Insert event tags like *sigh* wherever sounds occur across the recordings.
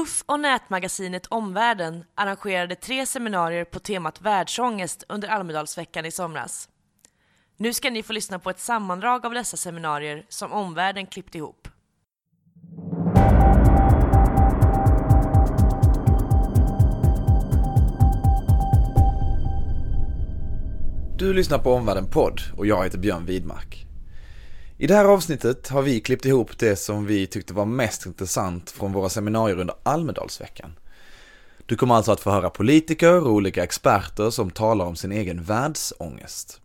FUF och nätmagasinet Omvärlden arrangerade tre seminarier på temat världsångest under Almedalsveckan i somras. Nu ska ni få lyssna på ett sammandrag av dessa seminarier som Omvärlden klippt ihop. Du lyssnar på Omvärlden podd och jag heter Björn Widmark. I det här avsnittet har vi klippt ihop det som vi tyckte var mest intressant från våra seminarier under Almedalsveckan. Du kommer alltså att få höra politiker och olika experter som talar om sin egen världsångest.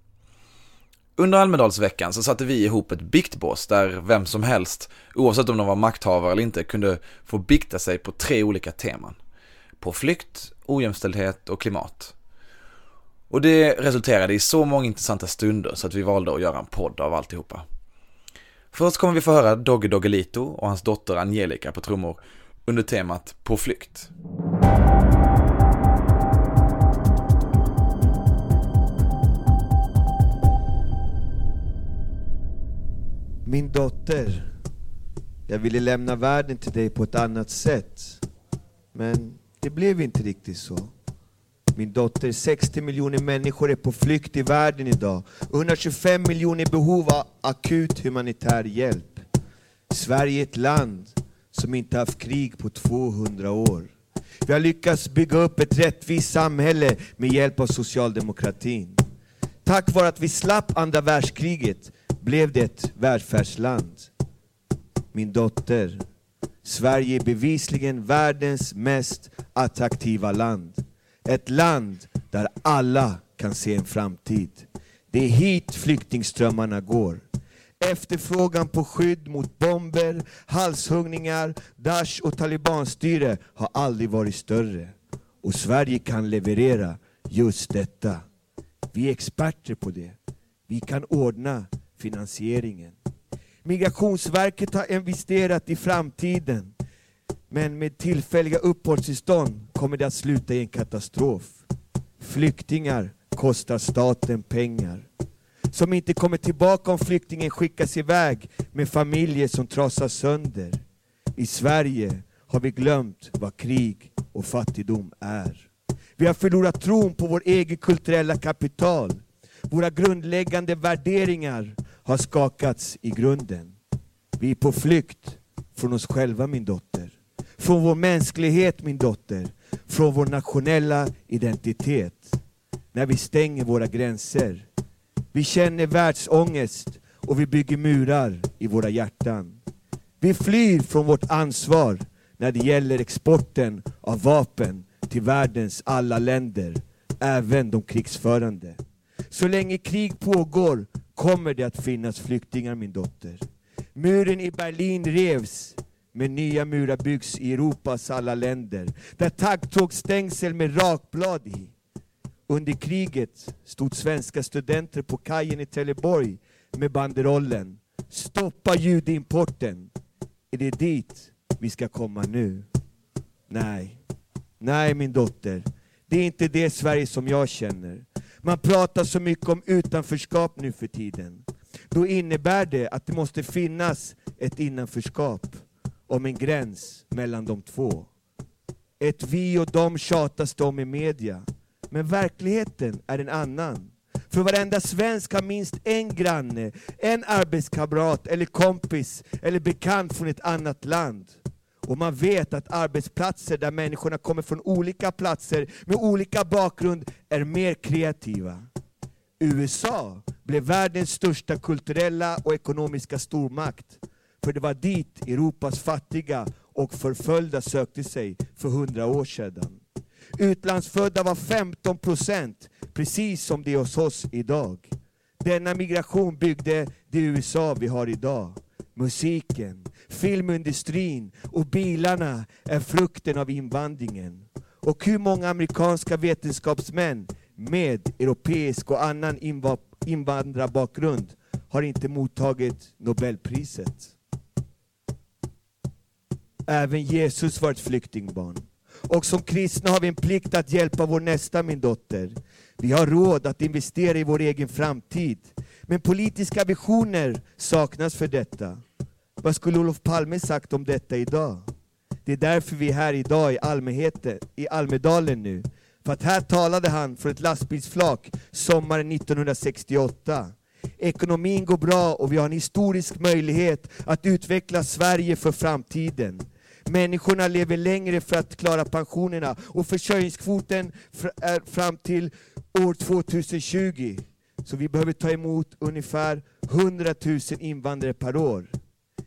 Under Almedalsveckan så satte vi ihop ett biktbås där vem som helst, oavsett om de var makthavare eller inte, kunde få bikta sig på tre olika teman. På flykt, ojämställdhet och klimat. Och det resulterade i så många intressanta stunder så att vi valde att göra en podd av alltihopa. Först kommer vi få höra Dogge Doggelito och hans dotter Angelica på trummor under temat På flykt. Min dotter, jag ville lämna världen till dig på ett annat sätt. Men det blev inte riktigt så. Min dotter, 60 miljoner människor är på flykt i världen idag. 125 miljoner i behov av akut humanitär hjälp. Sverige är ett land som inte haft krig på 200 år. Vi har lyckats bygga upp ett rättvist samhälle med hjälp av socialdemokratin. Tack vare att vi slapp andra världskriget blev det ett välfärdsland. Min dotter, Sverige är bevisligen världens mest attraktiva land. Ett land där alla kan se en framtid. Det är hit flyktingströmmarna går. Efterfrågan på skydd mot bomber, halshuggningar, Daesh och talibanstyre har aldrig varit större. Och Sverige kan leverera just detta. Vi är experter på det. Vi kan ordna finansieringen. Migrationsverket har investerat i framtiden. Men med tillfälliga uppehållstillstånd kommer det att sluta i en katastrof. Flyktingar kostar staten pengar. Som inte kommer tillbaka om flyktingen skickas iväg med familjer som trasas sönder. I Sverige har vi glömt vad krig och fattigdom är. Vi har förlorat tron på vår egen kulturella kapital. Våra grundläggande värderingar har skakats i grunden. Vi är på flykt från oss själva min dotter. Från vår mänsklighet min dotter. Från vår nationella identitet. När vi stänger våra gränser. Vi känner världsångest och vi bygger murar i våra hjärtan. Vi flyr från vårt ansvar när det gäller exporten av vapen till världens alla länder, även de krigsförande. Så länge krig pågår kommer det att finnas flyktingar min dotter. Muren i Berlin revs, men nya murar byggs i Europas alla länder. Där taggtrådsstängsel med rakblad i. Under kriget stod svenska studenter på kajen i Trelleborg med banderollen Stoppa judeimporten. Är det dit vi ska komma nu? Nej, nej min dotter. Det är inte det Sverige som jag känner. Man pratar så mycket om utanförskap nu för tiden. Då innebär det att det måste finnas ett innanförskap om en gräns mellan de två. Ett vi och dem tjatas det om i media. Men verkligheten är en annan. För varenda svensk har minst en granne, en arbetskamrat eller kompis eller bekant från ett annat land. Och man vet att arbetsplatser där människorna kommer från olika platser med olika bakgrund är mer kreativa. USA blev världens största kulturella och ekonomiska stormakt. För det var dit Europas fattiga och förföljda sökte sig för hundra år sedan. Utlandsfödda var 15 procent, precis som det är hos oss idag. Denna migration byggde det USA vi har idag. Musiken, filmindustrin och bilarna är frukten av invandringen. Och hur många amerikanska vetenskapsmän med europeisk och annan invandrarbakgrund har inte mottagit Nobelpriset? Även Jesus var ett flyktingbarn. Och som kristna har vi en plikt att hjälpa vår nästa, min dotter. Vi har råd att investera i vår egen framtid. Men politiska visioner saknas för detta. Vad skulle Olof Palme sagt om detta idag? Det är därför vi är här idag i, allmänheten, i Almedalen nu. För att här talade han för ett lastbilsflak sommaren 1968. Ekonomin går bra och vi har en historisk möjlighet att utveckla Sverige för framtiden. Människorna lever längre för att klara pensionerna och försörjningskvoten är fram till år 2020. Så vi behöver ta emot ungefär 100 000 invandrare per år.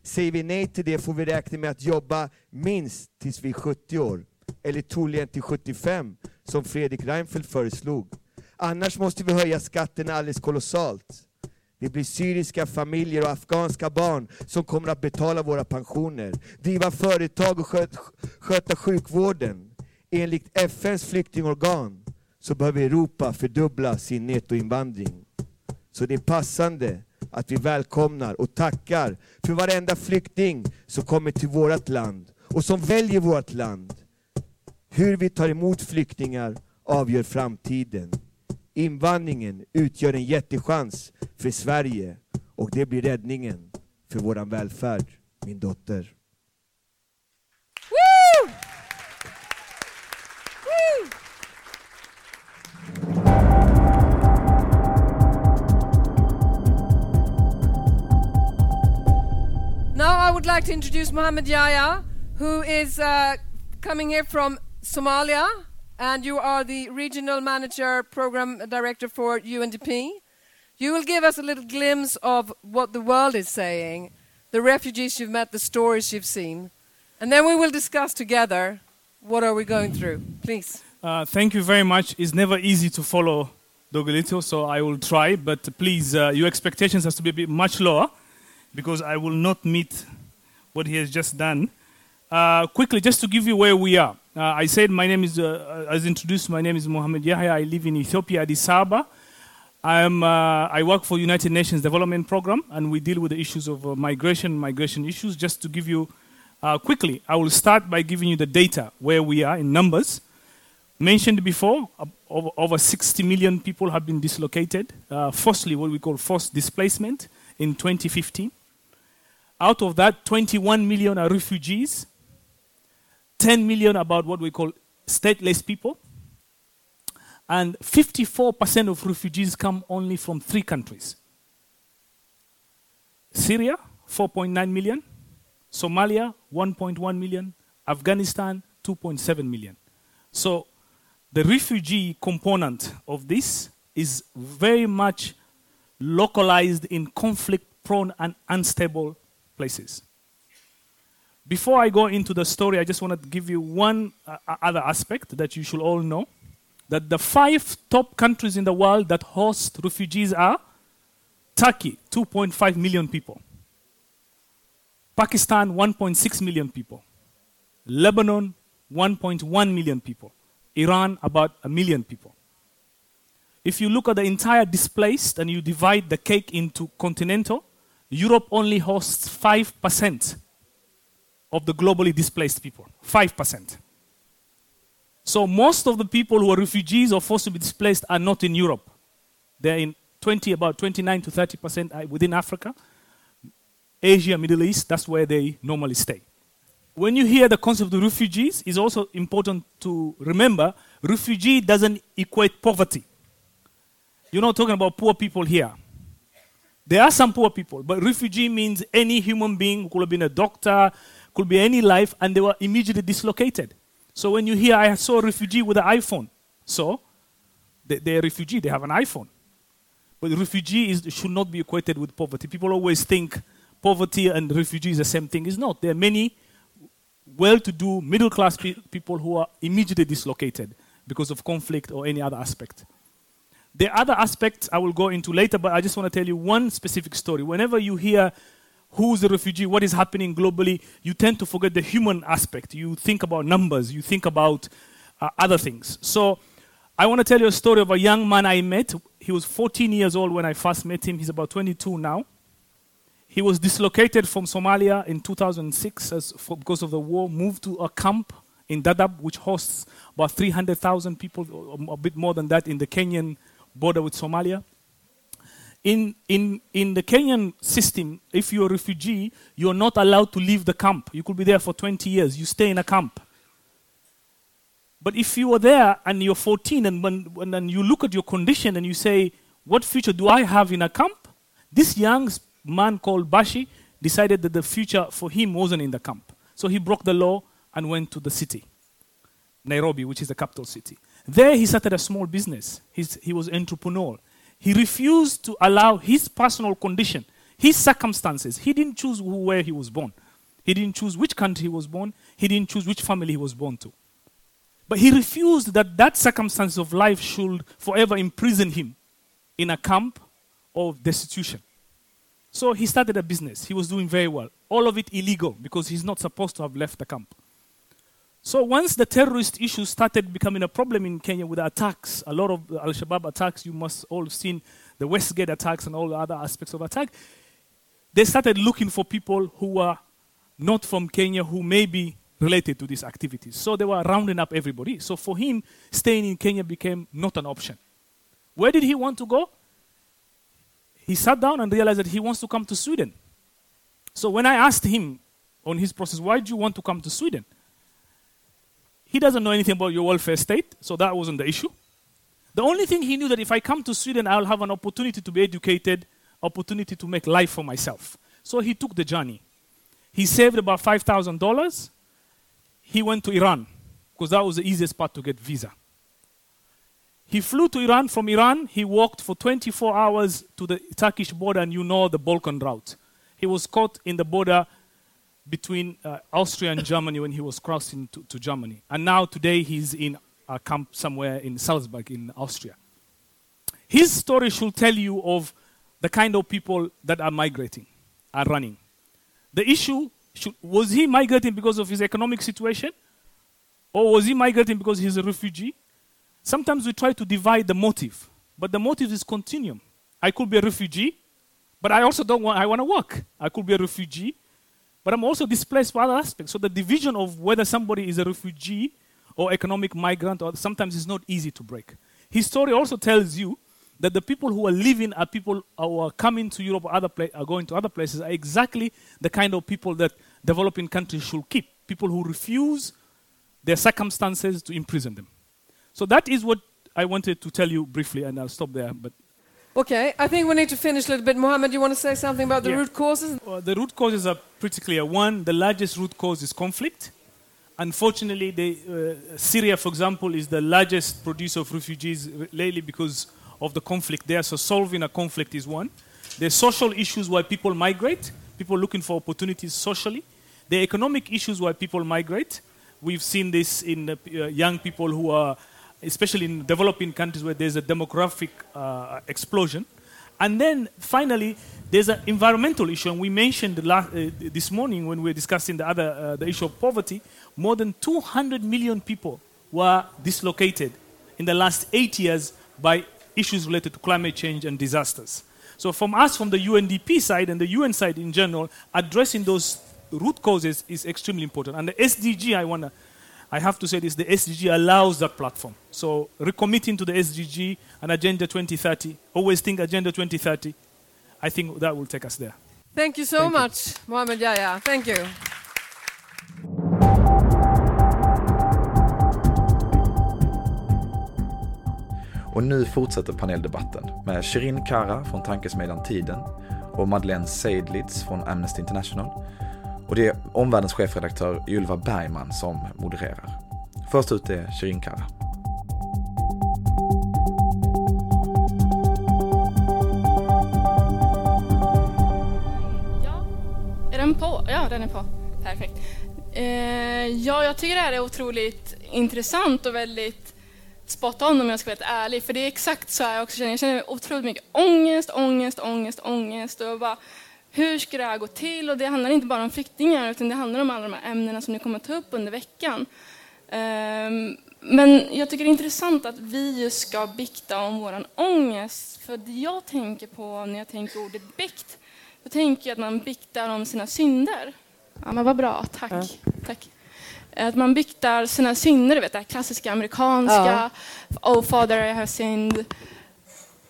Säger vi nej till det får vi räkna med att jobba minst tills vi är 70 år, eller troligen till 75, som Fredrik Reinfeldt föreslog. Annars måste vi höja skatterna alldeles kolossalt. Det blir syriska familjer och afghanska barn som kommer att betala våra pensioner, driva företag och sköta, sköta sjukvården. Enligt FNs flyktingorgan så behöver Europa fördubbla sin nettoinvandring. Så det är passande att vi välkomnar och tackar för varenda flykting som kommer till vårt land och som väljer vårt land. Hur vi tar emot flyktingar avgör framtiden. Invandringen utgör en jättechans för Sverige och det blir räddningen för vår välfärd, min dotter. Woo! Woo! Now I would like to introduce Mohammed Yahya, who is uh, coming here from Somalia, and you are the regional manager, program director for UNDP. You will give us a little glimpse of what the world is saying, the refugees you've met, the stories you've seen, and then we will discuss together what are we going through. Please. Uh, thank you very much. It's never easy to follow Dogolito, so I will try, but please, uh, your expectations has to be much lower because I will not meet what he has just done. Uh, quickly, just to give you where we are. Uh, I said my name is, uh, as introduced, my name is Mohammed Yahya. I live in Ethiopia, Addis Ababa. I'm, uh, I work for United Nations Development Program, and we deal with the issues of uh, migration, migration issues. Just to give you uh, quickly, I will start by giving you the data where we are in numbers. Mentioned before, over, over 60 million people have been dislocated. firstly, what we call forced displacement in 2015. Out of that, 21 million are refugees, 10 million about what we call stateless people, and 54% of refugees come only from three countries Syria, 4.9 million, Somalia, 1.1 million, Afghanistan, 2.7 million. So the refugee component of this is very much localized in conflict prone and unstable places. Before I go into the story, I just want to give you one uh, other aspect that you should all know that the five top countries in the world that host refugees are Turkey, 2.5 million people, Pakistan, 1.6 million people, Lebanon, 1.1 million people, Iran, about a million people. If you look at the entire displaced and you divide the cake into continental, Europe only hosts 5% of the globally displaced people. 5%. So most of the people who are refugees or forced to be displaced are not in Europe. They're in 20, about 29 to 30% within Africa. Asia, Middle East, that's where they normally stay. When you hear the concept of refugees, it's also important to remember refugee doesn't equate poverty. You're not talking about poor people here. There are some poor people, but refugee means any human being who could have been a doctor, could be any life, and they were immediately dislocated. So when you hear, I saw a refugee with an iPhone, so they, they're a refugee, they have an iPhone. But refugee is, should not be equated with poverty. People always think poverty and refugee is the same thing. It's not. There are many well to do middle class pe- people who are immediately dislocated because of conflict or any other aspect. The other aspects I will go into later, but I just want to tell you one specific story. Whenever you hear who's a refugee, what is happening globally, you tend to forget the human aspect. You think about numbers, you think about uh, other things. So I want to tell you a story of a young man I met. He was 14 years old when I first met him. He's about 22 now. He was dislocated from Somalia in 2006 as, for, because of the war, moved to a camp in Dadaab, which hosts about 300,000 people, a bit more than that, in the Kenyan border with Somalia. In, in, in the Kenyan system, if you're a refugee, you're not allowed to leave the camp. You could be there for 20 years. You stay in a camp. But if you are there and you're 14 and when, when you look at your condition and you say, What future do I have in a camp? This young man called Bashi decided that the future for him wasn't in the camp. So he broke the law and went to the city, Nairobi, which is the capital city. There he started a small business. He's, he was entrepreneur. He refused to allow his personal condition, his circumstances. He didn't choose who, where he was born. He didn't choose which country he was born. He didn't choose which family he was born to. But he refused that that circumstance of life should forever imprison him in a camp of destitution. So he started a business. He was doing very well. All of it illegal because he's not supposed to have left the camp. So once the terrorist issue started becoming a problem in Kenya with attacks, a lot of Al Shabaab attacks, you must all have seen the Westgate attacks and all the other aspects of attack. They started looking for people who were not from Kenya who may be related to these activities. So they were rounding up everybody. So for him, staying in Kenya became not an option. Where did he want to go? He sat down and realized that he wants to come to Sweden. So when I asked him on his process, why do you want to come to Sweden? He doesn't know anything about your welfare state, so that wasn't the issue. The only thing he knew that if I come to Sweden, I'll have an opportunity to be educated, opportunity to make life for myself. So he took the journey. He saved about $5,000 he went to Iran because that was the easiest part to get visa. He flew to Iran. From Iran, he walked for 24 hours to the Turkish border, and you know the Balkan route. He was caught in the border between uh, Austria and Germany when he was crossing to, to, Germany. And now, today, he's in a camp somewhere in Salzburg, in Austria. His story should tell you of the kind of people that are migrating, are running. The issue should, was he migrating because of his economic situation? Or was he migrating because he's a refugee? Sometimes we try to divide the motive, but the motive is continuum. I could be a refugee, but I also don't want, I want to work. I could be a refugee, but I'm also displaced by other aspects. So the division of whether somebody is a refugee or economic migrant or sometimes is not easy to break. His story also tells you that the people who are leaving are people who are coming to Europe or other pla- are going to other places are exactly the kind of people that developing countries should keep people who refuse their circumstances to imprison them. So that is what I wanted to tell you briefly, and I'll stop there. But okay, I think we need to finish a little bit. Mohammed, you want to say something about the yeah. root causes? Well, the root causes are pretty clear. One, the largest root cause is conflict. Unfortunately, the, uh, Syria, for example, is the largest producer of refugees lately because of the conflict there. So solving a conflict is one. There's social issues why people migrate people looking for opportunities socially. The economic issues why people migrate. We've seen this in uh, young people who are, especially in developing countries where there's a demographic uh, explosion. And then finally, there's an environmental issue. And we mentioned last, uh, this morning when we were discussing the other uh, the issue of poverty. More than 200 million people were dislocated in the last eight years by issues related to climate change and disasters. So, from us, from the UNDP side and the UN side in general, addressing those root causes is extremely important. And the SDG, I want to, I have to say this, the SDG allows that platform. So, recommitting to the SDG and Agenda 2030, always think Agenda 2030, I think that will take us there. Thank you so Thank much, you. Mohamed Yaya. Thank you. Och nu fortsätter paneldebatten med Shirin Kara från tankesmedjan Tiden och Madeleine Seidlitz från Amnesty International. Och det är omvärldens chefredaktör Ylva Bergman som modererar. Först ut är Shirin Kara. Ja, är den på? Ja, den är på. Perfekt. Eh, ja, jag tycker det här är otroligt intressant och väldigt spot on om jag ska vara helt ärlig. För det är exakt så här jag också känner. Jag känner otroligt mycket ångest, ångest, ångest, ångest. Och bara, hur ska det här gå till? Och det handlar inte bara om flyktingar, utan det handlar om alla de här ämnena som ni kommer att ta upp under veckan. Um, men jag tycker det är intressant att vi just ska bikta om vår ångest. För det jag tänker på när jag tänker ordet bikt, då tänker jag att man biktar om sina synder. Ja, men vad bra, tack. Ja. tack. Att man biktar sina synder, vet, det klassiska amerikanska. Ja. Oh father I have sinned.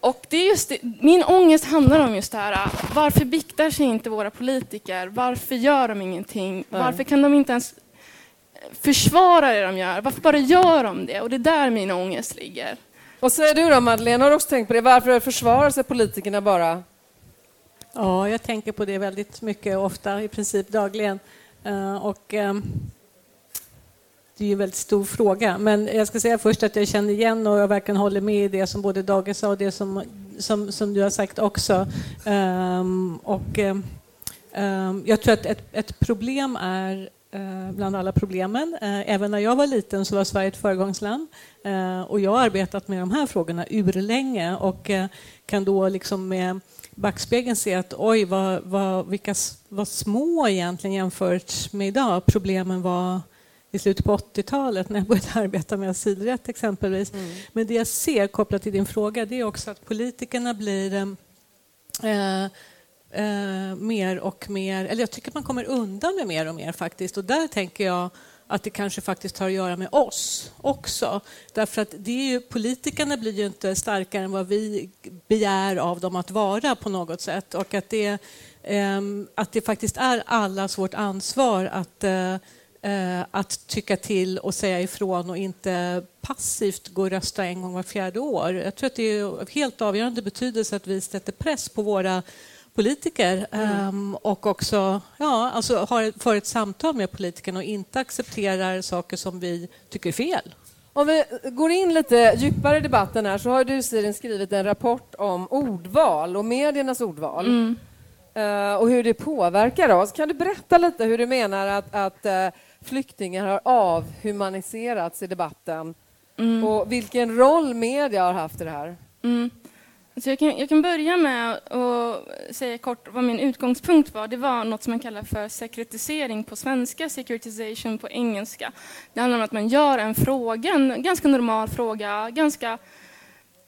Och det är just det, min ångest handlar om just det här. Varför biktar sig inte våra politiker? Varför gör de ingenting? Varför kan de inte ens försvara det de gör? Varför bara gör de det? Och det är där min ångest ligger. Vad säger du då Madeleine? Har du också tänkt på det? Varför försvarar sig politikerna bara? Ja, jag tänker på det väldigt mycket, ofta, i princip dagligen. Eh, och, ehm, det är ju en väldigt stor fråga, men jag ska säga först att jag känner igen och jag verkligen håller med i det som både Dage sa och det som, som, som du har sagt också. Um, och, um, jag tror att ett, ett problem är eh, bland alla problemen. Eh, även när jag var liten så var Sverige ett föregångsland eh, och jag har arbetat med de här frågorna urlänge och kan då liksom med backspegeln se att oj, vad, vad, vilka, vad små egentligen jämfört med idag problemen var i slutet på 80-talet när jag började arbeta med asylrätt exempelvis. Mm. Men det jag ser kopplat till din fråga det är också att politikerna blir eh, eh, mer och mer, eller jag tycker att man kommer undan med mer och mer faktiskt och där tänker jag att det kanske faktiskt har att göra med oss också. Därför att det är ju, politikerna blir ju inte starkare än vad vi begär av dem att vara på något sätt och att det, eh, att det faktiskt är allas vårt ansvar att eh, eh, att tycka till och säga ifrån och inte passivt gå och rösta en gång var fjärde år. Jag tror att det är av helt avgörande betydelse att vi sätter press på våra politiker mm. um, och också ja, alltså har, för ett samtal med politikerna och inte accepterar saker som vi tycker är fel. Om vi går in lite djupare i debatten här så har du Sirin skrivit en rapport om ordval och mediernas ordval. Mm. Uh, och hur det påverkar oss. Kan du berätta lite hur du menar att, att uh, flyktingar har avhumaniserats i debatten mm. och vilken roll media har haft i det här? Mm. Så jag, kan, jag kan börja med att säga kort vad min utgångspunkt var. Det var något som man kallar för sekretisering på svenska, securitization på engelska. Det handlar om att man gör en fråga, en ganska normal fråga, ganska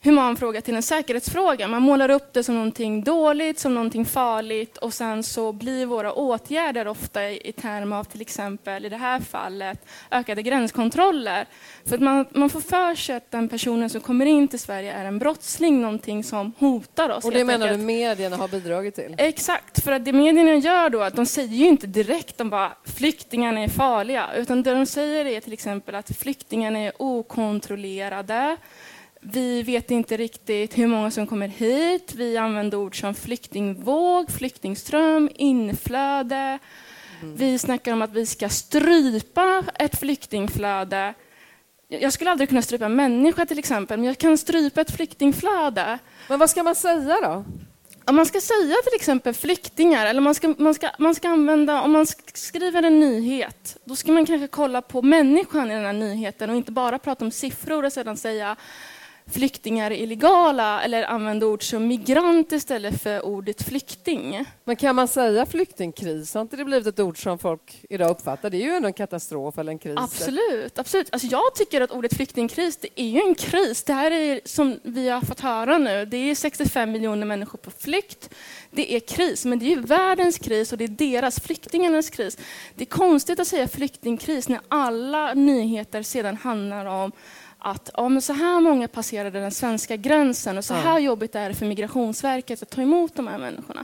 human fråga till en säkerhetsfråga. Man målar upp det som någonting dåligt, som någonting farligt och sen så blir våra åtgärder ofta i termer av till exempel, i det här fallet, ökade gränskontroller. För att man, man får för sig att den personen som kommer in till Sverige är en brottsling, någonting som hotar oss. Och det menar du medierna har bidragit till? Exakt, för att det medierna gör då, att de säger ju inte direkt de bara flyktingarna är farliga, utan det de säger är till exempel att flyktingarna är okontrollerade, vi vet inte riktigt hur många som kommer hit. Vi använder ord som flyktingvåg, flyktingström, inflöde. Mm. Vi snackar om att vi ska strypa ett flyktingflöde. Jag skulle aldrig kunna strypa en människa till exempel, men jag kan strypa ett flyktingflöde. Men vad ska man säga då? Om man ska säga till exempel flyktingar, eller man ska, man ska, man ska använda, om man skriver en nyhet, då ska man kanske kolla på människan i den här nyheten och inte bara prata om siffror och sedan säga flyktingar illegala eller använda ord som migrant istället för ordet flykting. Men kan man säga flyktingkris? Har inte det blivit ett ord som folk idag uppfattar? Det är ju ändå en katastrof eller en kris. Absolut. absolut. Alltså jag tycker att ordet flyktingkris, det är ju en kris. Det här är som vi har fått höra nu. Det är 65 miljoner människor på flykt. Det är kris, men det är ju världens kris och det är deras, flyktingarnas kris. Det är konstigt att säga flyktingkris när alla nyheter sedan handlar om att ja, men så här många passerade den svenska gränsen och så här ja. jobbigt är det för Migrationsverket att ta emot de här människorna.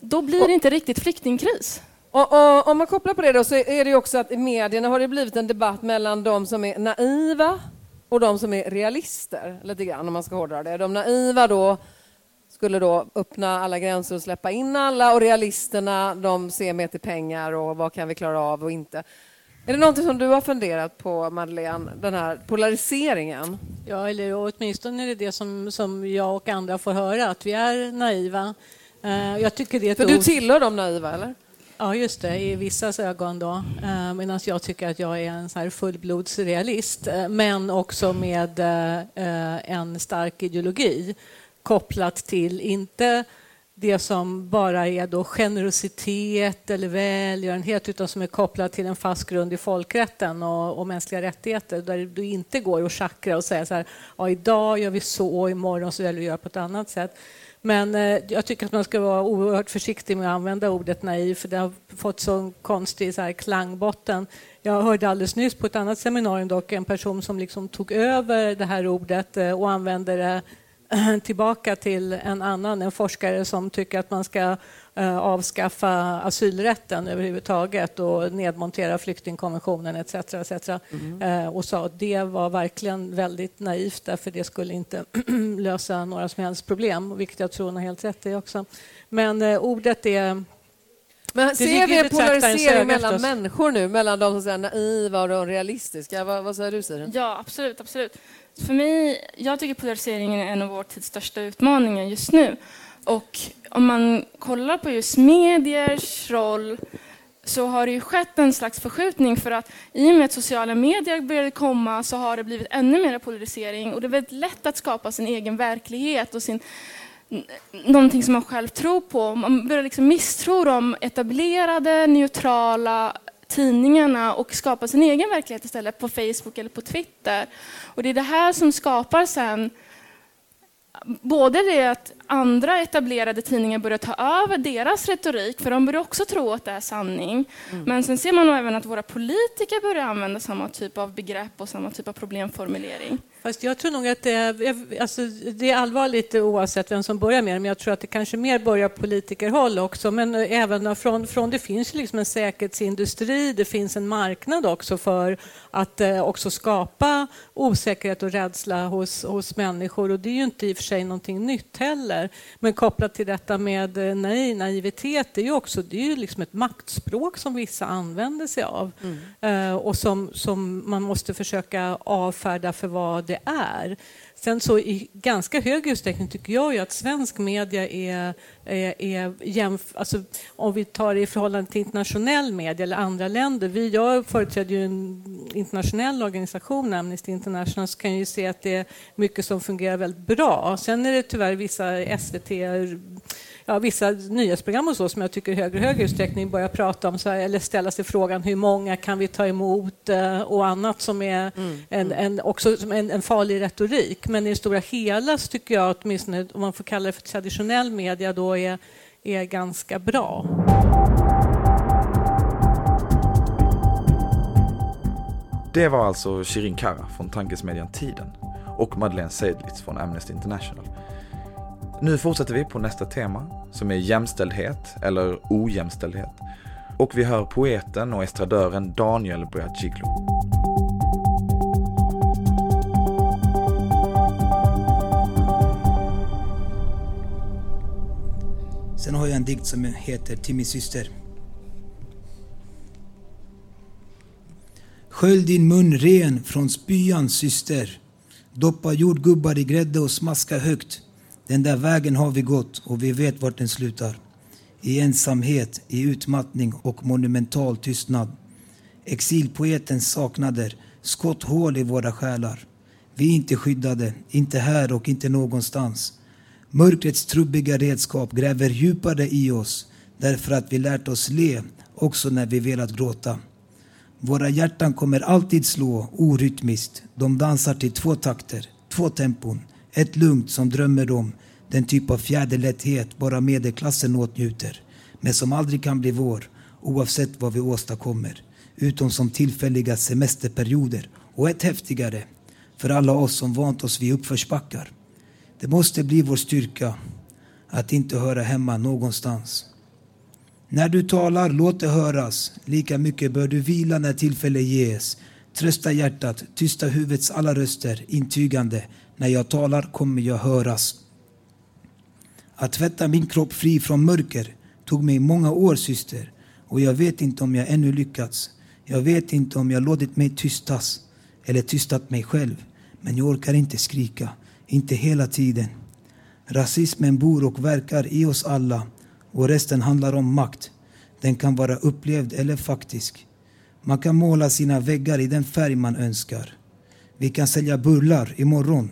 Då blir det inte riktigt flyktingkris. Och, och, om man kopplar på det då så är det också att i medierna har det blivit en debatt mellan de som är naiva och de som är realister, lite grann om man ska hårdra det. De naiva då skulle då öppna alla gränser och släppa in alla och realisterna de ser mer till pengar och vad kan vi klara av och inte. Är det något som du har funderat på, Madeleine, den här polariseringen? Ja, eller åtminstone är det det som, som jag och andra får höra, att vi är naiva. Uh, jag tycker det är För du tillhör de naiva, eller? Ja, just det, i vissas ögon då. Uh, Medan jag tycker att jag är en så här fullblodsrealist, uh, men också med en stark ideologi kopplat till, inte det som bara är då generositet eller välgörenhet utan som är kopplat till en fast grund i folkrätten och, och mänskliga rättigheter där det inte går att schackra och säga så här ja, idag gör vi så och imorgon så väljer vi att göra på ett annat sätt. Men eh, jag tycker att man ska vara oerhört försiktig med att använda ordet naiv för det har fått så konstig så här klangbotten. Jag hörde alldeles nyss på ett annat seminarium dock en person som liksom tog över det här ordet eh, och använde det *clears throat* tillbaka till en annan, en forskare som tycker att man ska eh, avskaffa asylrätten överhuvudtaget och nedmontera flyktingkonventionen etc. etc. Mm. Eh, och sa att det var verkligen väldigt naivt därför det skulle inte *clears throat* lösa några som helst problem, vilket jag tror hon har helt rätt i också. Men eh, ordet är men ser vi en polarisering mellan människor nu, mellan de som är naiva och de realistiska? Vad, vad säger du, Siren? Ja, absolut. absolut. För mig, jag tycker polariseringen är en av vår tids största utmaningar just nu. Och om man kollar på just mediers roll så har det ju skett en slags förskjutning för att i och med att sociala medier började komma så har det blivit ännu mer polarisering och det är väldigt lätt att skapa sin egen verklighet och sin, någonting som man själv tror på. Man börjar liksom misstro de etablerade, neutrala tidningarna och skapa sin egen verklighet istället på Facebook eller på Twitter. Och det är det här som skapar sen både det att andra etablerade tidningar börjar ta över deras retorik, för de börjar också tro att det är sanning. Mm. Men sen ser man även att våra politiker börjar använda samma typ av begrepp och samma typ av problemformulering. Fast jag tror nog att det är, alltså, det är allvarligt oavsett vem som börjar med det, men jag tror att det kanske mer börjar politikerhåll också. Men även från, från det finns liksom en säkerhetsindustri, det finns en marknad också för att eh, också skapa osäkerhet och rädsla hos, hos människor. Och det är ju inte i och för sig någonting nytt heller. Men kopplat till detta med eh, nej, naivitet, det är ju också det är ju liksom ett maktspråk som vissa använder sig av mm. eh, och som, som man måste försöka avfärda för vad det är. Sen så i ganska hög utsträckning tycker jag ju att svensk media är, är, är jämf alltså, om vi tar det i förhållande till internationell media eller andra länder. Vi, jag företräder ju en internationell organisation, Amnesty International, så kan jag ju se att det är mycket som fungerar väldigt bra. Sen är det tyvärr vissa SVT ja, vissa nyhetsprogram och så som jag tycker i högre högre utsträckning börjar prata om så här, eller ställa sig frågan hur många kan vi ta emot eh, och annat som är mm. en, en, också en, en farlig retorik. Men i det stora hela så tycker jag åtminstone, om man får kalla det för traditionell media, då är, är ganska bra. Det var alltså Shirin Kara från tankesmedjan Tiden och Madeleine Seidlitz från Amnesty International. Nu fortsätter vi på nästa tema som är jämställdhet eller ojämställdhet. Och vi hör poeten och estradören Daniel Boyaciglo. Sen har jag en dikt som heter Till min syster. Skölj din mun ren från spyan syster. Doppa jordgubbar i grädde och smaska högt. Den där vägen har vi gått och vi vet vart den slutar. I ensamhet, i utmattning och monumental tystnad. Exilpoetens saknader, skotthål i våra själar. Vi är inte skyddade, inte här och inte någonstans. Mörkrets trubbiga redskap gräver djupare i oss därför att vi lärt oss le också när vi velat gråta. Våra hjärtan kommer alltid slå orytmiskt. De dansar till två takter, två tempon. Ett lugnt som drömmer om den typ av fjäderlätthet bara medelklassen åtnjuter men som aldrig kan bli vår oavsett vad vi åstadkommer utom som tillfälliga semesterperioder och ett häftigare för alla oss som vant oss vid uppförsbackar. Det måste bli vår styrka att inte höra hemma någonstans. När du talar, låt det höras. Lika mycket bör du vila när tillfälle ges. Trösta hjärtat, tysta huvudets alla röster, intygande när jag talar kommer jag höras. Att tvätta min kropp fri från mörker tog mig många år syster och jag vet inte om jag ännu lyckats. Jag vet inte om jag låtit mig tystas eller tystat mig själv. Men jag orkar inte skrika, inte hela tiden. Rasismen bor och verkar i oss alla och resten handlar om makt. Den kan vara upplevd eller faktisk. Man kan måla sina väggar i den färg man önskar. Vi kan sälja bullar imorgon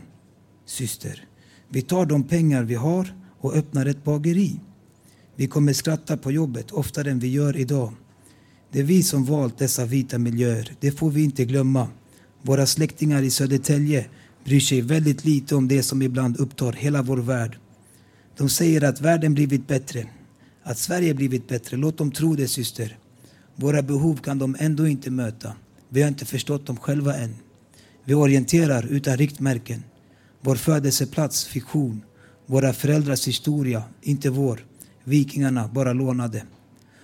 syster. Vi tar de pengar vi har och öppnar ett bageri. Vi kommer skratta på jobbet oftare än vi gör idag. Det är vi som valt dessa vita miljöer. Det får vi inte glömma. Våra släktingar i Södertälje bryr sig väldigt lite om det som ibland upptar hela vår värld. De säger att världen blivit bättre, att Sverige blivit bättre. Låt dem tro det, syster. Våra behov kan de ändå inte möta. Vi har inte förstått dem själva än. Vi orienterar utan riktmärken. Vår födelseplats fiktion. Våra föräldrars historia, inte vår. Vikingarna bara lånade.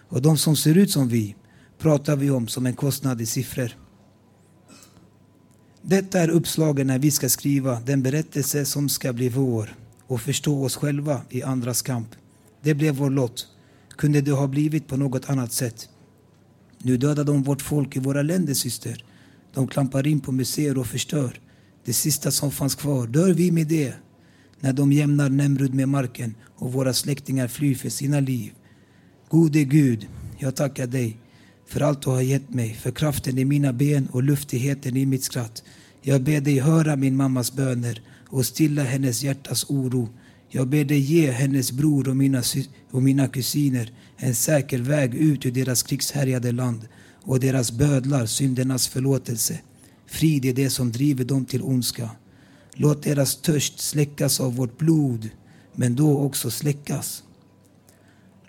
Och de som ser ut som vi pratar vi om som en kostnad i siffror. Detta är uppslagen när vi ska skriva den berättelse som ska bli vår och förstå oss själva i andras kamp. Det blev vår lott. Kunde det ha blivit på något annat sätt? Nu dödar de vårt folk i våra länder, syster. De klampar in på museer och förstör. Det sista som fanns kvar, dör vi med det? När de jämnar Nemrud med marken och våra släktingar flyr för sina liv. Gode Gud, jag tackar dig för allt du har gett mig, för kraften i mina ben och luftigheten i mitt skratt. Jag ber dig höra min mammas böner och stilla hennes hjärtas oro. Jag ber dig ge hennes bror och mina, och mina kusiner en säker väg ut ur deras krigshärjade land och deras bödlar syndernas förlåtelse. Frid är det som driver dem till ondska. Låt deras törst släckas av vårt blod, men då också släckas.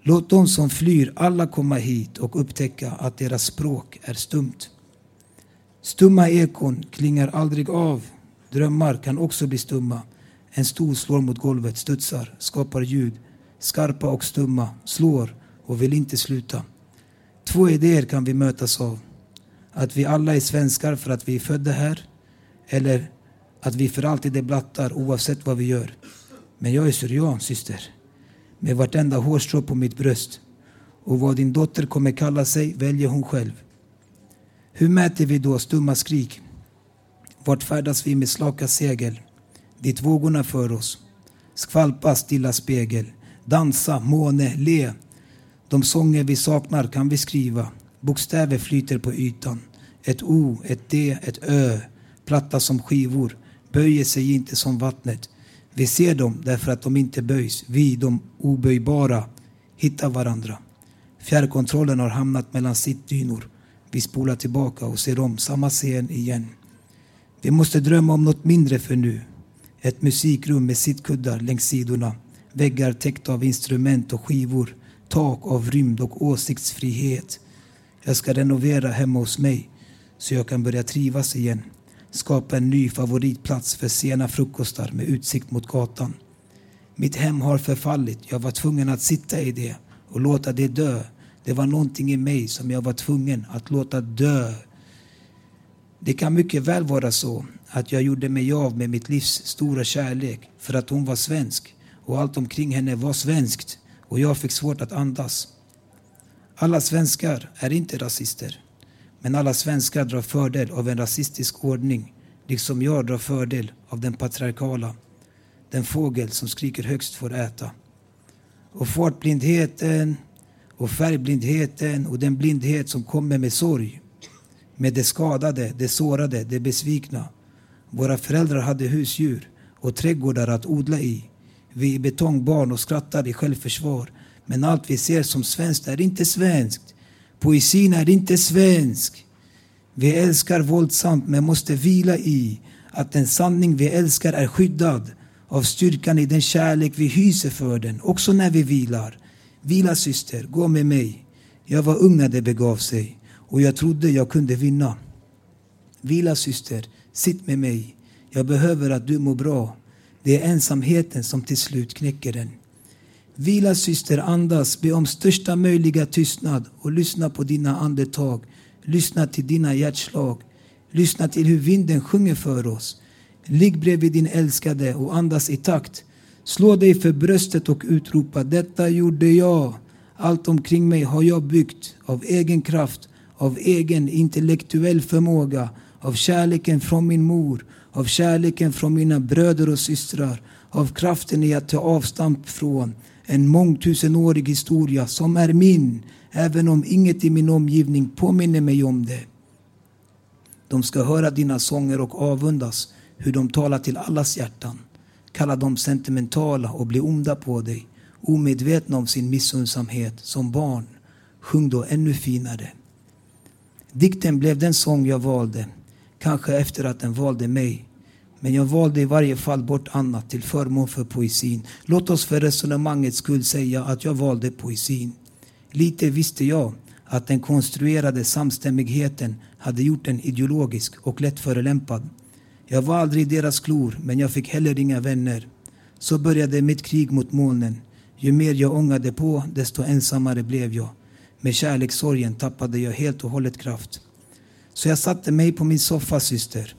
Låt dem som flyr alla komma hit och upptäcka att deras språk är stumt. Stumma ekon klingar aldrig av. Drömmar kan också bli stumma. En stol slår mot golvet, studsar, skapar ljud. Skarpa och stumma, slår och vill inte sluta. Två idéer kan vi mötas av. Att vi alla är svenskar för att vi är födda här. Eller att vi för alltid är blattar oavsett vad vi gör. Men jag är syrian, syster. Med vartenda hårstrå på mitt bröst. Och vad din dotter kommer kalla sig väljer hon själv. Hur mäter vi då stumma skrik? Vart färdas vi med slaka segel? Dit vågorna för oss. Skvalpa stilla spegel. Dansa, måne, le. De sånger vi saknar kan vi skriva. Bokstäver flyter på ytan. Ett O, ett D, ett Ö. Platta som skivor. Böjer sig inte som vattnet. Vi ser dem därför att de inte böjs. Vi, de oböjbara, hittar varandra. Fjärrkontrollen har hamnat mellan sittdynor. Vi spolar tillbaka och ser om samma scen igen. Vi måste drömma om något mindre för nu. Ett musikrum med sittkuddar längs sidorna. Väggar täckta av instrument och skivor. Tak av rymd och åsiktsfrihet. Jag ska renovera hemma hos mig så jag kan börja trivas igen. Skapa en ny favoritplats för sena frukostar med utsikt mot gatan. Mitt hem har förfallit. Jag var tvungen att sitta i det och låta det dö. Det var någonting i mig som jag var tvungen att låta dö. Det kan mycket väl vara så att jag gjorde mig av med mitt livs stora kärlek för att hon var svensk och allt omkring henne var svenskt och jag fick svårt att andas. Alla svenskar är inte rasister. Men alla svenskar drar fördel av en rasistisk ordning, liksom jag drar fördel av den patriarkala. Den fågel som skriker högst får äta. Och fartblindheten och färgblindheten och den blindhet som kommer med sorg. Med det skadade, det sårade, det besvikna. Våra föräldrar hade husdjur och trädgårdar att odla i. Vi är betongbarn och skrattar i självförsvar. Men allt vi ser som svenskt är inte svenskt. Poesin är inte svensk. Vi älskar våldsamt men måste vila i att den sanning vi älskar är skyddad av styrkan i den kärlek vi hyser för den, också när vi vilar. Vila syster, gå med mig. Jag var ung när det begav sig och jag trodde jag kunde vinna. Vila syster, sitt med mig. Jag behöver att du mår bra. Det är ensamheten som till slut knäcker den. Vila syster, andas, be om största möjliga tystnad och lyssna på dina andetag. Lyssna till dina hjärtslag. Lyssna till hur vinden sjunger för oss. Ligg bredvid din älskade och andas i takt. Slå dig för bröstet och utropa detta gjorde jag. Allt omkring mig har jag byggt av egen kraft, av egen intellektuell förmåga, av kärleken från min mor, av kärleken från mina bröder och systrar, av kraften i att ta avstamp från en mångtusenårig historia som är min, även om inget i min omgivning påminner mig om det. De ska höra dina sånger och avundas hur de talar till allas hjärtan. Kalla dem sentimentala och bli onda på dig, omedvetna om sin missundsamhet som barn. Sjung då ännu finare. Dikten blev den sång jag valde, kanske efter att den valde mig. Men jag valde i varje fall bort annat till förmån för poesin. Låt oss för resonemangets skull säga att jag valde poesin. Lite visste jag att den konstruerade samstämmigheten hade gjort den ideologisk och lätt förelämpad. Jag var aldrig i deras klor, men jag fick heller inga vänner. Så började mitt krig mot molnen. Ju mer jag ångade på, desto ensammare blev jag. Med kärlekssorgen tappade jag helt och hållet kraft. Så jag satte mig på min soffa, syster.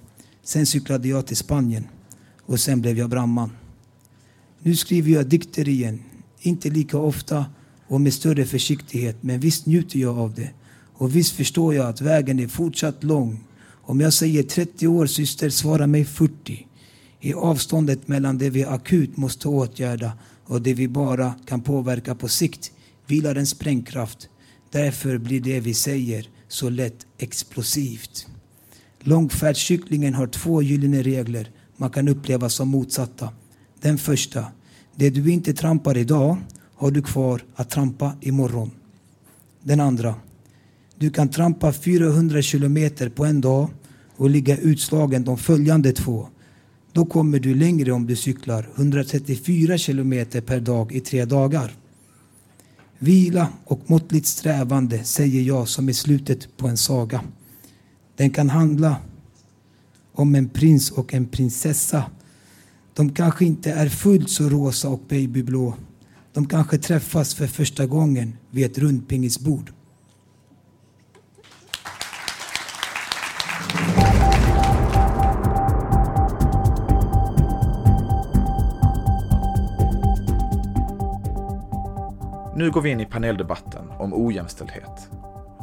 Sen cyklade jag till Spanien. Och sen blev jag brandman. Nu skriver jag dikter igen. Inte lika ofta och med större försiktighet, men visst njuter jag av det. Och visst förstår jag att vägen är fortsatt lång. Om jag säger 30 år, syster, svara mig 40. I avståndet mellan det vi akut måste åtgärda och det vi bara kan påverka på sikt vilar en sprängkraft. Därför blir det vi säger så lätt explosivt. Långfärdscyklingen har två gyllene regler man kan uppleva som motsatta. Den första, det du inte trampar idag har du kvar att trampa imorgon. Den andra, du kan trampa 400 kilometer på en dag och ligga utslagen de följande två. Då kommer du längre om du cyklar 134 kilometer per dag i tre dagar. Vila och måttligt strävande säger jag som i slutet på en saga. Den kan handla om en prins och en prinsessa. De kanske inte är fullt så rosa och babyblå. De kanske träffas för första gången vid ett rundpingisbord. Nu går vi in i paneldebatten om ojämställdhet.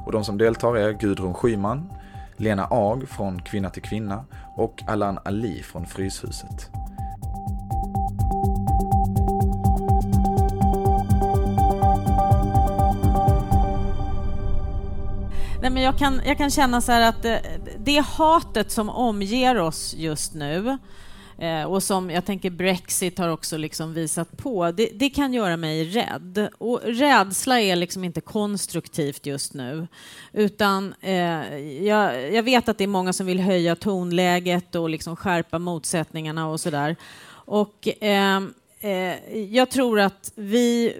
Och de som deltar är Gudrun Schyman, Lena Ag från Kvinna till Kvinna och Alan Ali från Fryshuset. Nej, men jag, kan, jag kan känna så här att det, det hatet som omger oss just nu eh, och som jag tänker Brexit har också liksom visat på, det, det, kan göra mig rädd. Och rädsla är liksom inte konstruktivt just nu. Utan eh, jag, jag, vet att det är många som vill höja tonläget och liksom skärpa motsättningarna och sådär. Och eh, eh jag tror att vi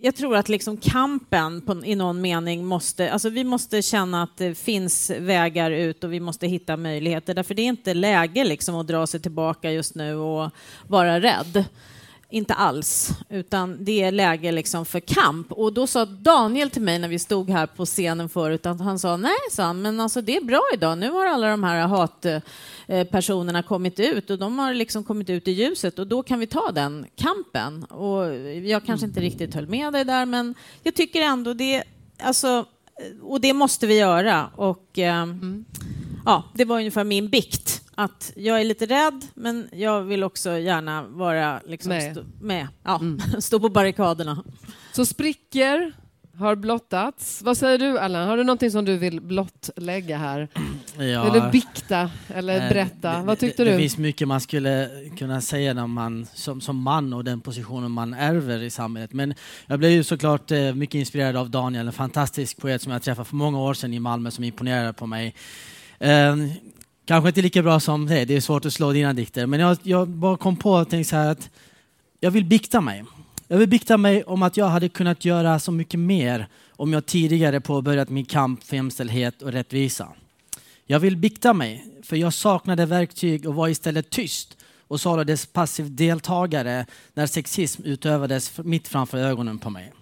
jag tror att liksom kampen på, i någon mening måste, alltså vi måste känna att det finns vägar ut och vi måste hitta möjligheter. Därför det är inte läge liksom att dra sig tillbaka just nu och vara rädd. Inte alls, utan det är läge liksom för kamp. Och då sa Daniel till mig när vi stod här på scenen förut att han sa nej, sa han, men alltså det är bra idag. Nu har alla de här hatpersonerna kommit ut och de har liksom kommit ut i ljuset och då kan vi ta den kampen. Och jag kanske inte riktigt höll med dig där, men jag tycker ändå det, alltså, och det måste vi göra. Och eh, mm. ja, det var ungefär min bikt att jag är lite rädd, men jag vill också gärna vara liksom med. Stå, med. Ja, mm. *laughs* stå på barrikaderna. Så sprickor har blottats. Vad säger du, Allan? Har du någonting som du vill blottlägga här? *clears throat* Ja, eller bikta, eller eh, berätta? Det, Vad tyckte det, du? Det finns mycket man skulle kunna säga när man, som, som man och den positionen man ärver i samhället. Men jag blev ju såklart eh, mycket inspirerad av Daniel, en fantastisk poet som jag träffade för många år sedan i Malmö som imponerade på mig. Kanske inte lika bra som dig, det är svårt att slå dina dikter. Men jag, jag bara kom på och tänkte så här att jag vill bikta mig. Jag vill bikta mig om att jag hade kunnat göra så mycket mer om jag tidigare påbörjat min kamp för jämställdhet och rättvisa. Jag vill bikta mig, för jag saknade verktyg och var istället tyst och således passiv deltagare när sexism utövades mitt framför ögonen på mig.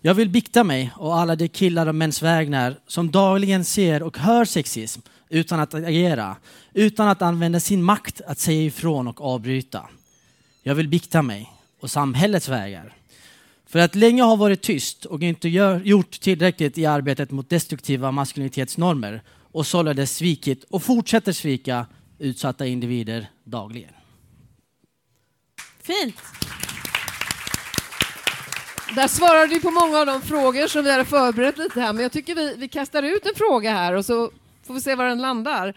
Jag vill bikta mig och alla de killar och mäns vägnar som dagligen ser och hör sexism utan att agera, utan att använda sin makt att säga ifrån och avbryta. Jag vill bikta mig och samhällets vägar. För att länge ha varit tyst och inte gör, gjort tillräckligt i arbetet mot destruktiva maskulinitetsnormer och således svikit och fortsätter svika utsatta individer dagligen. Fint! Där svarade du på många av de frågor som vi hade förberett lite här, men jag tycker vi, vi kastar ut en fråga här och så får vi se var den landar.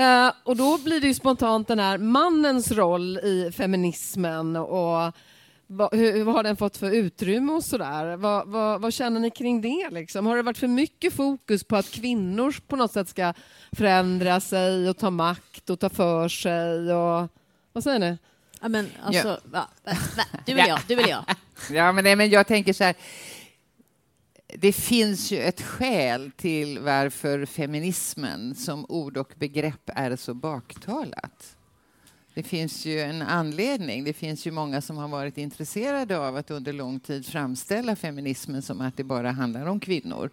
Uh, och då blir det ju spontant den här mannens roll i feminismen och vad, hur, vad har den fått för utrymme och sådär? Vad, vad, vad, känner ni kring det? Liksom? Har det varit för mycket fokus på att kvinnor på något sätt ska förändra sig och ta makt och ta för sig? Och, vad säger ni? Ja, men alltså, ja. Va, va, du vill jag, du vill jag. *laughs* Ja, men, nej, men jag tänker så här det finns ju ett skäl till varför feminismen som ord och begrepp är så baktalat. Det finns ju en anledning. Det finns ju många som har varit intresserade av att under lång tid framställa feminismen som att det bara handlar om kvinnor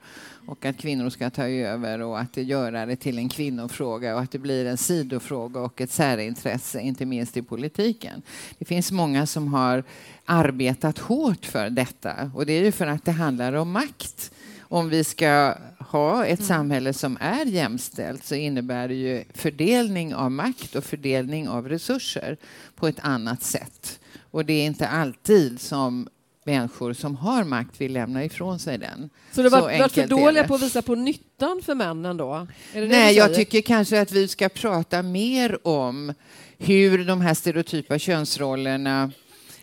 och att kvinnor ska ta över och att göra det till en kvinnofråga och att det blir en sidofråga och ett särintresse, inte minst i politiken. Det finns många som har arbetat hårt för detta och det är ju för att det handlar om makt om vi ska ha ett mm. samhälle som är jämställt så innebär det ju fördelning av makt och fördelning av resurser på ett annat sätt. Och det är inte alltid som människor som har makt vill lämna ifrån sig den. Så det var, var för dåliga på att visa på nyttan för männen då? Nej, jag tycker kanske att vi ska prata mer om hur de här stereotypa könsrollerna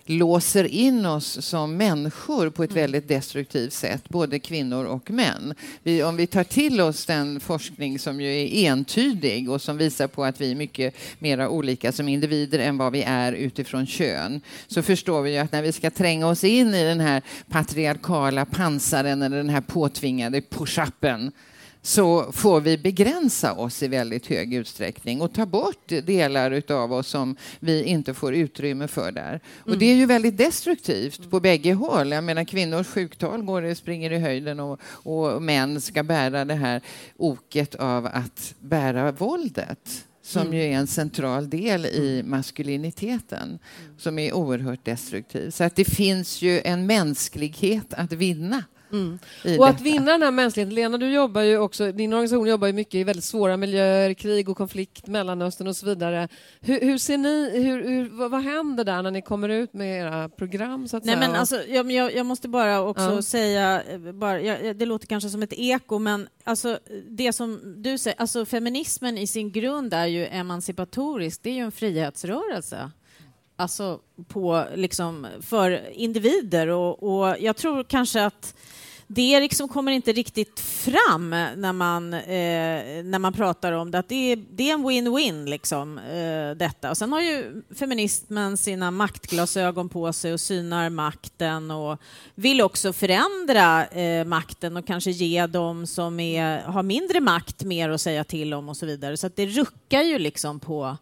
låser in oss som människor på ett mm. väldigt destruktivt sätt, både kvinnor och män. Vi, om vi tar till oss den forskning som ju är entydig och som visar på att vi är mycket mer olika som individer än vad vi är utifrån kön, så förstår vi ju att när vi ska tränga oss in i den här patriarkala pansaren eller den här påtvingade push-upen så får vi begränsa oss i väldigt hög utsträckning och ta bort delar av oss som vi inte får utrymme för där. Och mm. det är ju väldigt destruktivt på bägge håll. Jag menar kvinnors sjuktal går, springer i höjden och, och män ska bära det här oket av att bära våldet som mm. ju är en central del i maskuliniteten, som är oerhört destruktiv. Så att det finns ju en mänsklighet att vinna Mm. Och att vinna den här mänskligheten. Lena, du jobbar ju också, din organisation jobbar ju mycket i väldigt svåra miljöer, krig och konflikt, Mellanöstern och så vidare. Hur, hur ser ni, hur, hur, vad, händer där när ni kommer ut med era program? Så att Nej, säga? Men alltså, jag, jag, måste bara också ja. säga, bara, jag, det låter kanske som ett eko, men alltså, det som du säger, alltså feminismen i sin grund är ju emancipatorisk, det är ju en frihetsrörelse alltså på, liksom, för individer. Och, och, jag tror kanske att det liksom kommer inte riktigt fram när man, eh, när man pratar om det, att det är, det är en win-win, liksom, eh, detta. Och sen har ju feminismen sina maktglasögon på sig och synar makten och vill också förändra eh, makten och kanske ge dem som är, har mindre makt mer att säga till om och så vidare. Så att det ruckar ju liksom på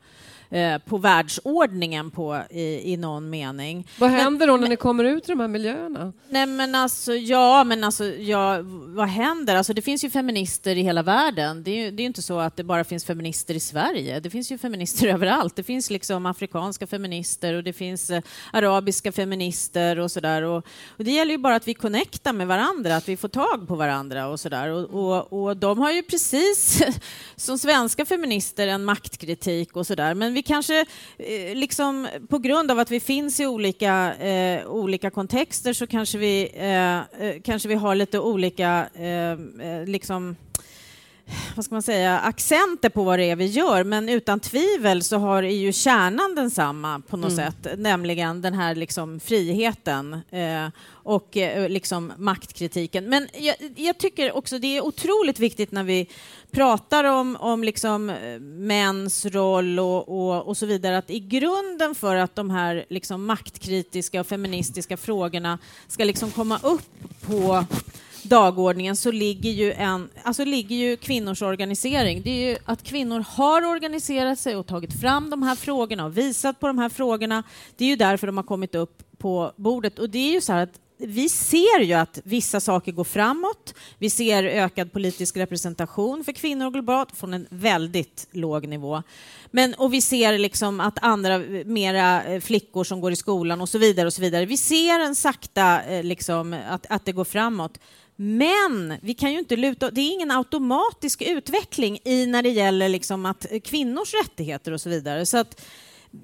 Eh, på världsordningen på, i, i någon mening. Vad händer då när men, ni kommer ut i de här miljöerna? Nej men alltså, ja, men alltså, ja, vad händer? Alltså, det finns ju feminister i hela världen. Det är ju det är inte så att det bara finns feminister i Sverige. Det finns ju feminister *laughs* överallt. Det finns liksom afrikanska feminister och det finns eh, arabiska feminister och sådär. Och, och det gäller ju bara att vi connectar med varandra, att vi får tag på varandra och sådär. Och, och, och de har ju precis *laughs* som svenska feminister en maktkritik och sådär. Men vi kanske, eh, liksom, på grund av att vi finns i olika, eh, olika kontexter så kanske vi, eh, eh kanske vi har lite olika eh, eh, liksom, vad ska man säga, accenter på vad det är vi gör, men utan tvivel så har ju kärnan densamma på något mm. sätt, nämligen den här liksom friheten eh, och eh, liksom maktkritiken. Men jag, jag, tycker också det är otroligt viktigt när vi pratar om, om liksom mäns roll och, och, och så vidare, att i grunden för att de här liksom maktkritiska och feministiska frågorna ska liksom komma upp på dagordningen så ligger ju, en, alltså ligger ju kvinnors organisering. Det är ju att kvinnor har organiserat sig och tagit fram de här frågorna och visat på de här frågorna. Det är ju därför de har kommit upp på bordet. Och det är ju så här att vi ser ju att vissa saker går framåt. Vi ser ökad politisk representation för kvinnor globalt från en väldigt låg nivå. Men, och vi ser liksom att andra, mera eh, flickor som går i skolan och så vidare. och så vidare. Vi ser en sakta, eh, liksom, att, att det går framåt. Men vi kan ju inte luta, det är ingen automatisk utveckling i när det gäller liksom att kvinnors rättigheter och så vidare. Så att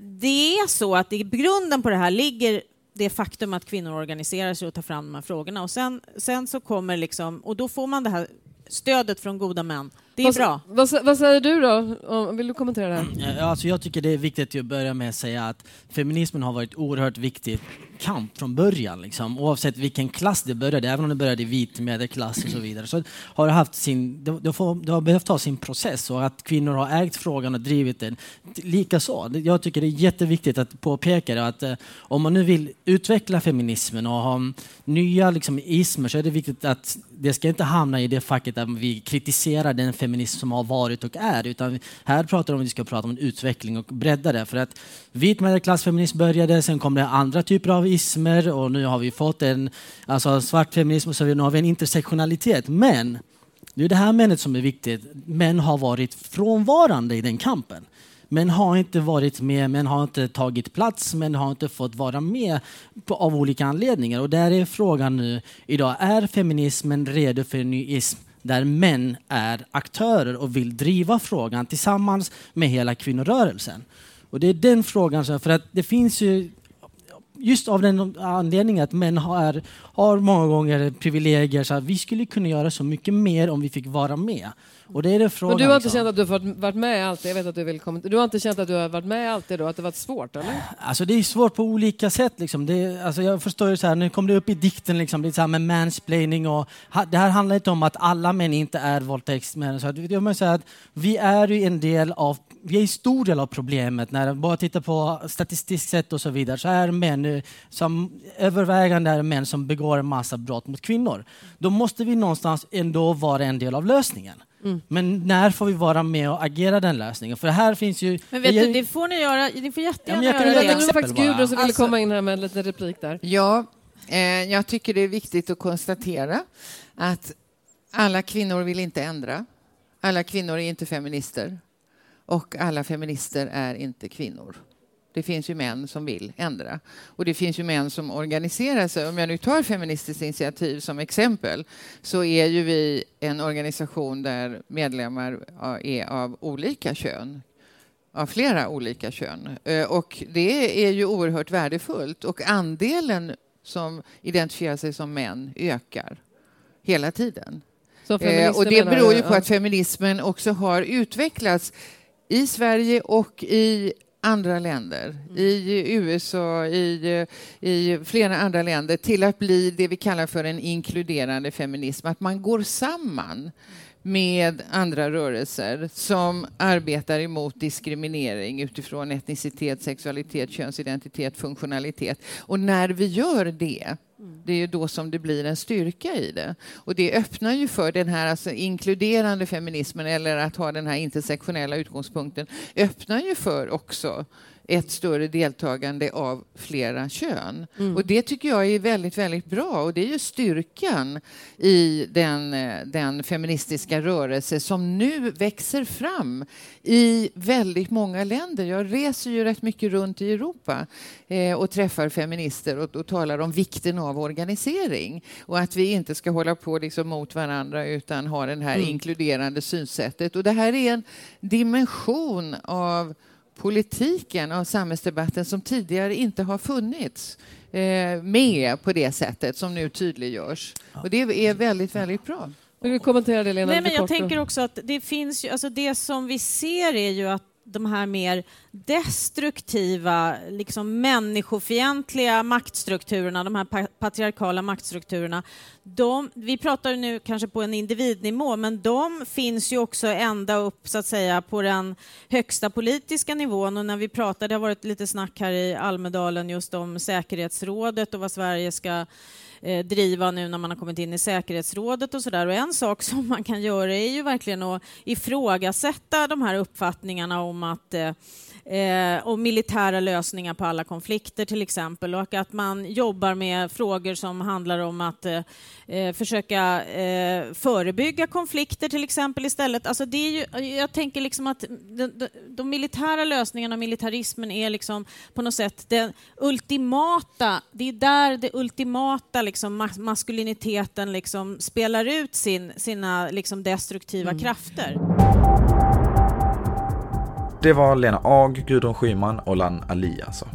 det är så att i grunden på det här ligger det faktum att kvinnor organiserar sig och tar fram de här frågorna. Och sen, sen så kommer liksom, och då får man det här stödet från goda män det är vad, bra. Vad, vad, säger du då? Vill du kommentera det här? Alltså jag tycker det är viktigt att börja med att säga att feminismen har varit oerhört viktig kamp från början. Liksom. Oavsett vilken klass det började, även om det började i vit medelklass och så vidare, så har det, haft sin, det, det, får, det har behövt ha sin process och att kvinnor har ägt frågan och drivit den. Likaså, jag tycker det är jätteviktigt att påpeka det, att eh, om man nu vill utveckla feminismen och ha mm, nya liksom, ismer så är det viktigt att det ska inte hamna i det facket att vi kritiserar den feminism som har varit och är, utan här pratar vi om att vi ska prata om en utveckling och bredda det. För att vit medelklassfeminism började, sen kom det andra typer av ismer och nu har vi fått en alltså svart feminism och så nu har vi en intersektionalitet. Men det är det här männet som är viktigt. Män har varit frånvarande i den kampen. Män har inte varit med, män har inte tagit plats, män har inte fått vara med på, av olika anledningar. Och där är frågan nu idag, är feminismen redo för en ny ism där män är aktörer och vill driva frågan tillsammans med hela kvinnorörelsen? Och det är den frågan, för att det finns ju just av den anledningen att män har, har många gånger privilegier så att vi skulle kunna göra så mycket mer om vi fick vara med. Och det är det frågan. Men du har inte liksom. känt att du har varit med alltid? Jag vet att du vill kommentera. Du har inte känt att du har varit med alltid då? Att det varit svårt eller? Alltså det är svårt på olika sätt. Liksom. Det, alltså jag förstår ju så här, nu kom det upp i dikten liksom, lite så här med mansplaining och det här handlar inte om att alla män inte är våldtäktsmän. Så att, jag måste säga att vi är ju en del av, vi är en stor del av problemet. När man bara tittar på statistiskt sett och så vidare så är män som övervägande är män som begår en massa brott mot kvinnor. Då måste vi någonstans ändå vara en del av lösningen. Mm. Men när får vi vara med och agera den lösningen? För här finns ju... Men vet jag- du, det får ni göra. Ni får jättegärna Ja, jag kan göra det. Det var faktiskt. Gudrun som ville Alltså- komma in här med en liten replik där. Ja, eh, jag tycker det är viktigt att konstatera att alla kvinnor vill inte ändra. Alla kvinnor är inte feminister. Och alla feminister är inte kvinnor. Det finns ju män som vill ändra. Och det finns ju män som organiserar sig. Om jag nu tar Feministiskt initiativ som exempel så är ju vi en organisation där medlemmar är av olika kön av flera olika kön. Eh, Och det är ju oerhört värdefullt. Och andelen som identifierar sig som män ökar hela tiden. Eh, och det beror ju på att feminismen också har utvecklats i Sverige och i andra länder, Mm. i USA, i, i flera andra länder, till att bli det vi kallar för en inkluderande feminism. Att man går samman med andra rörelser som arbetar emot diskriminering utifrån etnicitet, sexualitet, könsidentitet, funktionalitet. Och när vi gör det, det är ju då som det blir en styrka i det. Och det öppnar ju för den här alltså, inkluderande feminismen, eller att ha den här intersektionella utgångspunkten, öppnar ju för också ett större deltagande av flera kön. Mm. Och det tycker jag är väldigt, väldigt bra. Och det är ju styrkan i den, eh, den feministiska rörelse som nu växer fram i väldigt många länder. Jag reser ju rätt mycket runt i Europa eh, och träffar feminister och, och talar om vikten av organisering och att vi inte ska hålla på liksom mot varandra utan ha den här Mm. inkluderande synsättet. Och det här är en dimension av politiken, av samhällsdebatten som tidigare inte har funnits eh, med på det sättet som nu tydliggörs. Och det är väldigt, väldigt bra. Vill du kommentera det Lena? Nej, men jag tänker också att det finns ju, alltså det som vi ser är ju att de här mer destruktiva, liksom människofientliga maktstrukturerna, de här patriarkala maktstrukturerna, de, vi pratar nu kanske på en individnivå, men de finns ju också ända upp så att säga på den högsta politiska nivån. Och när vi pratar, det har varit lite snack här i Almedalen just om säkerhetsrådet och vad Sverige ska eh, driva nu när man har kommit in i säkerhetsrådet och sådär. Och en sak som man kan göra är ju verkligen att ifrågasätta de här uppfattningarna om att eh, eh, och militära lösningar på alla konflikter till exempel och att man jobbar med frågor som handlar om att eh, eh, försöka eh, förebygga konflikter till exempel istället. Alltså det är ju, jag tänker liksom att de, de, de militära lösningarna och militarismen är liksom på något sätt den ultimata, det är där det ultimata liksom mas- maskuliniteten liksom spelar ut sin, sina liksom destruktiva krafter. Det var Lena Ag, Gudrun Schyman och Lan Ali alltså.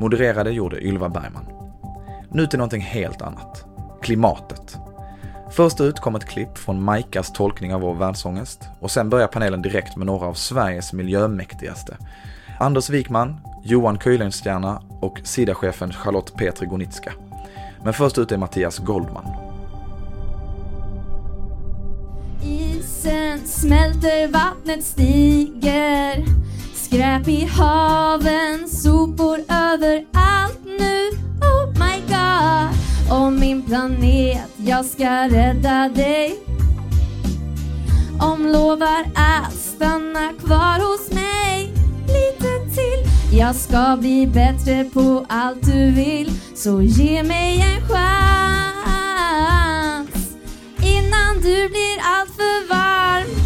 Modererade gjorde Ylva Bergman. Nu till någonting helt annat. Klimatet. Först ut kom ett klipp från Majkas tolkning av vår världsångest och sen börjar panelen direkt med några av Sveriges miljömäktigaste. Anders Wikman, Johan Kuylenstierna och Sida-chefen Charlotte Petri Gonitska. Men först ut är Mattias Goldman. Smälter, vattnet stiger. Skräp i haven, sopor överallt nu. Oh my god. Om min planet jag ska rädda dig. Om lovar att stanna kvar hos mig lite till. Jag ska bli bättre på allt du vill. Så ge mig en chans Innan du blir allt för varm.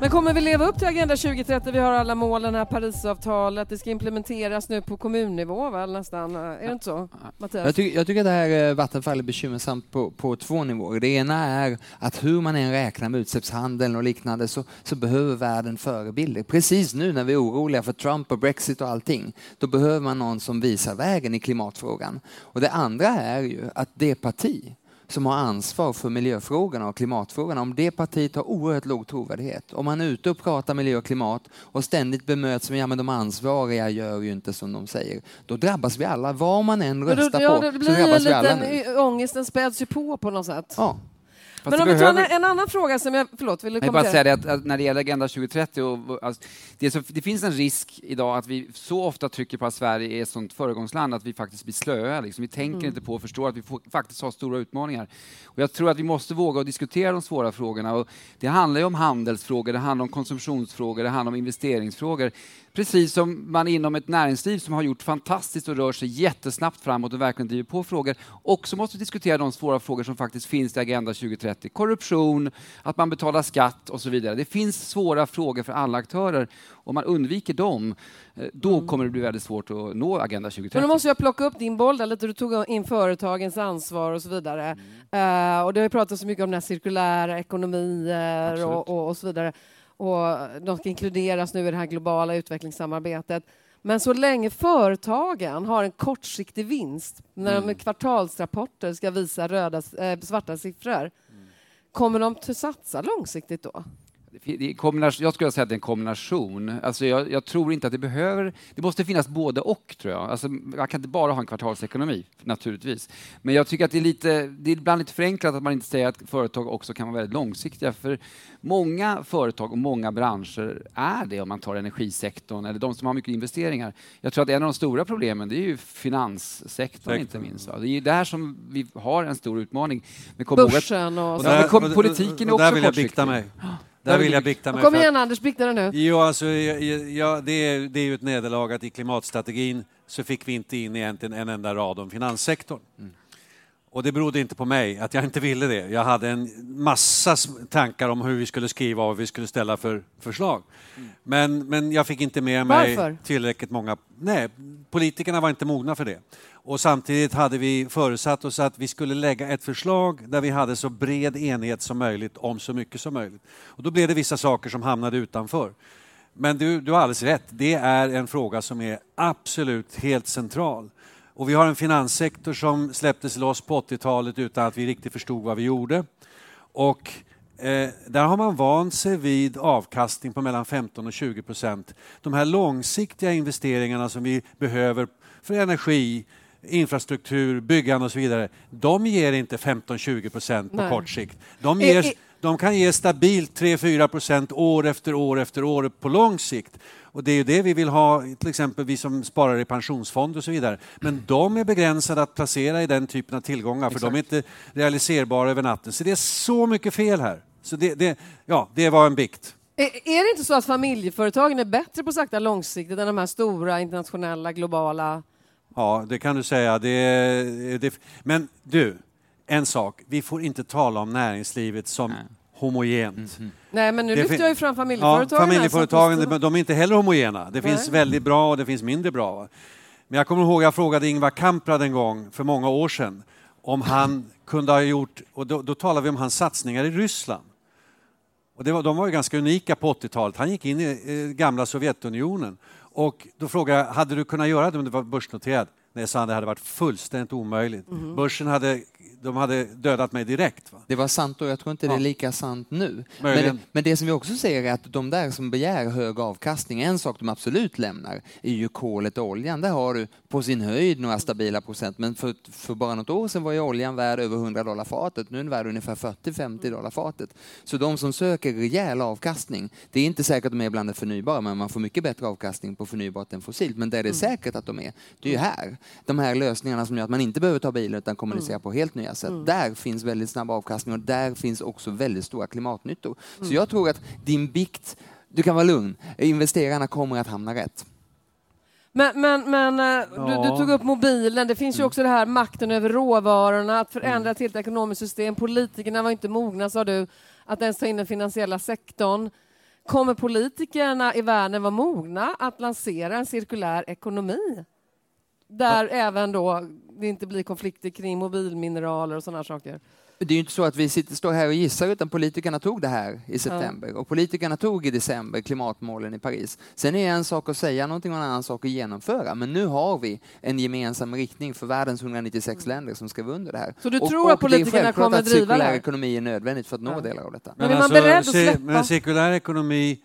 Men kommer vi leva upp till Agenda 2030? Vi har alla målen här, Parisavtalet, det ska implementeras nu på kommunnivå väl nästan? Är det inte så? Mattias? Jag, tycker, jag tycker att det här eh, Vattenfall är bekymmersamt på, på två nivåer. Det ena är att hur man än räknar med utsläppshandeln och liknande så, så behöver världen förebilder. Precis nu när vi är oroliga för Trump och Brexit och allting, då behöver man någon som visar vägen i klimatfrågan. Och det andra är ju att det parti som har ansvar för miljöfrågorna och klimatfrågorna, om det partiet har oerhört låg trovärdighet, om man är ute och pratar miljö och klimat och ständigt bemöts med ja men de ansvariga gör ju inte som de säger, då drabbas vi alla. Vad man än Men då- röstar ja, på det så drabbas vi alla y- ångesten späds ju på på något sätt. Ja. Men Fast om det vi tar en, behöver- annan fråga som jag... Förlåt, vill du Jag vill bara kommentera? säga det att, att när det gäller Agenda 2030, och, alltså, det, så, det finns en risk idag att vi så ofta trycker på att Sverige är ett sånt föregångsland att vi faktiskt blir slöa. Liksom. Vi tänker Mm. inte på och förstår att vi får, faktiskt har stora utmaningar. Och jag tror att vi måste våga och diskutera de svåra frågorna. Och det handlar ju om handelsfrågor, det handlar om konsumtionsfrågor, det handlar om investeringsfrågor. Precis som man inom ett näringsliv som har gjort fantastiskt och rör sig jättesnabbt framåt och verkligen driver på frågor, också måste diskutera de svåra frågor som faktiskt finns i Agenda 2030. Korruption, att man betalar skatt och så vidare. Det finns svåra frågor för alla aktörer. Om man undviker dem, eh, då kommer det bli väldigt svårt att nå Agenda 2030. Men då måste jag plocka upp din boll där lite. Du tog in företagens ansvar och så vidare. Mm. Eh, och det har ju pratats så mycket om den här cirkulära ekonomier och, och, och så vidare. Och de ska inkluderas nu i det här globala utvecklingssamarbetet. Men så länge företagen har en kortsiktig vinst när de Mm. med kvartalsrapporter ska visa röda, eh, svarta siffror, Mm kommer de att satsa långsiktigt då? Jag skulle säga att det är en kombination. Alltså jag, jag tror inte att det behöver... Det måste finnas både och, tror jag. Alltså, man kan inte bara ha en kvartalsekonomi, naturligtvis. Men jag tycker att det är, lite, det är ibland lite förenklat att man inte säger att företag också kan vara väldigt långsiktiga. För många företag och många branscher är det, om man tar energisektorn eller de som har mycket investeringar. Jag tror att en av de stora problemen det är ju finanssektorn, inte minst. Det är ju där som vi har en stor utmaning. Men kom Börsen och och- politiken är och också där vill jag kortsiktig. bikta mig. Där vill jag bik- bikta mig. Kom att- igen Anders, bikta dig nu. Jo, alltså, ja, det, är, det är ju ett nederlag att i klimatstrategin så fick vi inte in egentligen en enda rad om finanssektorn. Och det berodde inte på mig, att jag inte ville det. Jag hade en massa tankar om hur vi skulle skriva och vad vi skulle ställa för förslag. Men, men jag fick inte med mig Varför? tillräckligt många... Nej, politikerna var inte mogna för det. Och samtidigt hade vi förutsatt oss att vi skulle lägga ett förslag där vi hade så bred enighet som möjligt om så mycket som möjligt. Och då blev det vissa saker som hamnade utanför. Men du, du har alldeles rätt, det är en fråga som är absolut helt central. Och vi har en finanssektor som släpptes loss på 80-talet utan att vi riktigt förstod vad vi gjorde. Och eh, där har man vant sig vid avkastning på mellan 15 och 20 procent. De här långsiktiga investeringarna som vi behöver för energi, infrastruktur, byggande och så vidare, de ger inte 15-20 procent på Nej. kort sikt. De, ger, de kan ge stabilt 3-4 procent år efter år efter år på lång sikt. Och det är ju det vi vill ha, till exempel vi som sparar i pensionsfonder och så vidare. Men de är begränsade att placera i den typen av tillgångar för de är inte realiserbara över natten. Så det är så mycket fel här. Så det, det, ja, det var en bikt. Är, är det inte så att familjeföretagen är bättre på att sakta långsiktigt än de här stora internationella globala... Ja, det kan du säga. Det, det, men du, en sak. Vi får inte tala om näringslivet som homogent. Nej, men nu lyfter jag ju fram familjeföretagen. Ja, familjeföretagen, de, de är inte heller homogena. Det finns Nej. väldigt bra och det finns mindre bra. va. Men jag kommer ihåg, jag frågade Ingvar Kamprad en gång för många år sedan om han kunde ha gjort, och då, då talade vi om hans satsningar i Ryssland. Och var, de var ju ganska unika på 80-talet. Han gick in i eh, gamla Sovjetunionen. Och då frågade jag, hade du kunnat göra det om det var börsnoterat? Nej, sa han, det hade varit fullständigt omöjligt. Mhm. Börsen hade, de hade dödat mig direkt. Va? Det var sant och jag tror inte det är Ja. lika sant nu. Men, men det som vi också ser är att de där som begär hög avkastning, en sak de absolut lämnar är ju kolet och oljan. Där har du på sin höjd några stabila procent, men för, för bara något år sedan var ju oljan värd över 100 dollar fatet. Nu är den värd ungefär 40-50 dollar fatet. Så de som söker rejäl avkastning, det är inte säkert att de är bland det förnybara, men man får mycket bättre avkastning på förnybart än fossilt. Men där det är säkert att de är, det är ju här. de här lösningarna som gör att man inte behöver ta bilen utan kommunicera Mm. på helt nya sätt. Mm. Där finns väldigt snabb avkastning och där finns också väldigt stora klimatnyttor. Mm. Så jag tror att din bikt, du kan vara lugn, investerarna kommer att hamna rätt. Men, men, men eh, du, du Ja. tog upp mobilen. Det finns ju Mm. också det här makten över råvarorna, att förändra ett helt ekonomiskt system. Politikerna var inte mogna, sa du, att ens ta in den finansiella sektorn. Kommer politikerna i världen vara mogna att lansera en cirkulär ekonomi? Där även då det inte blir konflikter kring mobilmineraler och sådana saker. Det är ju inte så att vi sitter, står här och gissar utan politikerna tog det här i september och politikerna tog i december klimatmålen i Paris. Sen är det en sak att säga någonting och en annan sak att genomföra. Men nu har vi en gemensam riktning för världens 196 länder som skriver under det här. Så du och, tror och att politikerna det är självklart kommer att driva det cirkulär här? ekonomi är nödvändigt för att nå delar av detta. Men är man beredd att släppa? Men cirkulär ekonomi,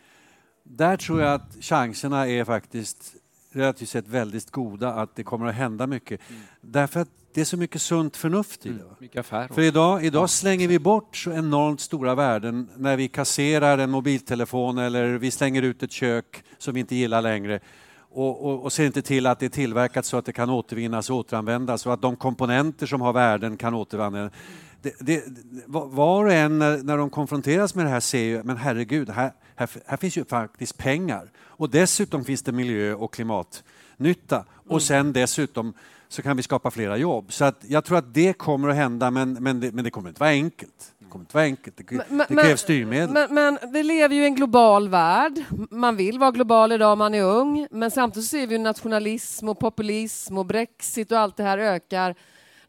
där tror jag att chanserna är faktiskt relativt sett väldigt goda att det kommer att hända mycket. Därför att det är så mycket sunt förnuft i det. va? Mycket affär För idag, idag slänger vi bort så enormt stora värden när vi kasserar en mobiltelefon eller vi slänger ut ett kök som vi inte gillar längre och, och, och ser inte till att det är tillverkat så att det kan återvinnas och återanvändas och att de komponenter som har värden kan återanvändas. Det, det, va- var och en när, när de konfronteras med det här ser ju, men herregud, här, här, här finns ju faktiskt pengar och dessutom finns det miljö och klimatnytta och sen dessutom så kan vi skapa flera jobb. Så att jag tror att det kommer att hända men, men, det, men det kommer inte vara enkelt. Det kommer inte vara enkelt. Det, Men- det krävs styrmedel. Men, men vi lever ju i en global värld. Man vill vara global idag om man är ung, men samtidigt ser vi nationalism och populism och Brexit och allt det här ökar.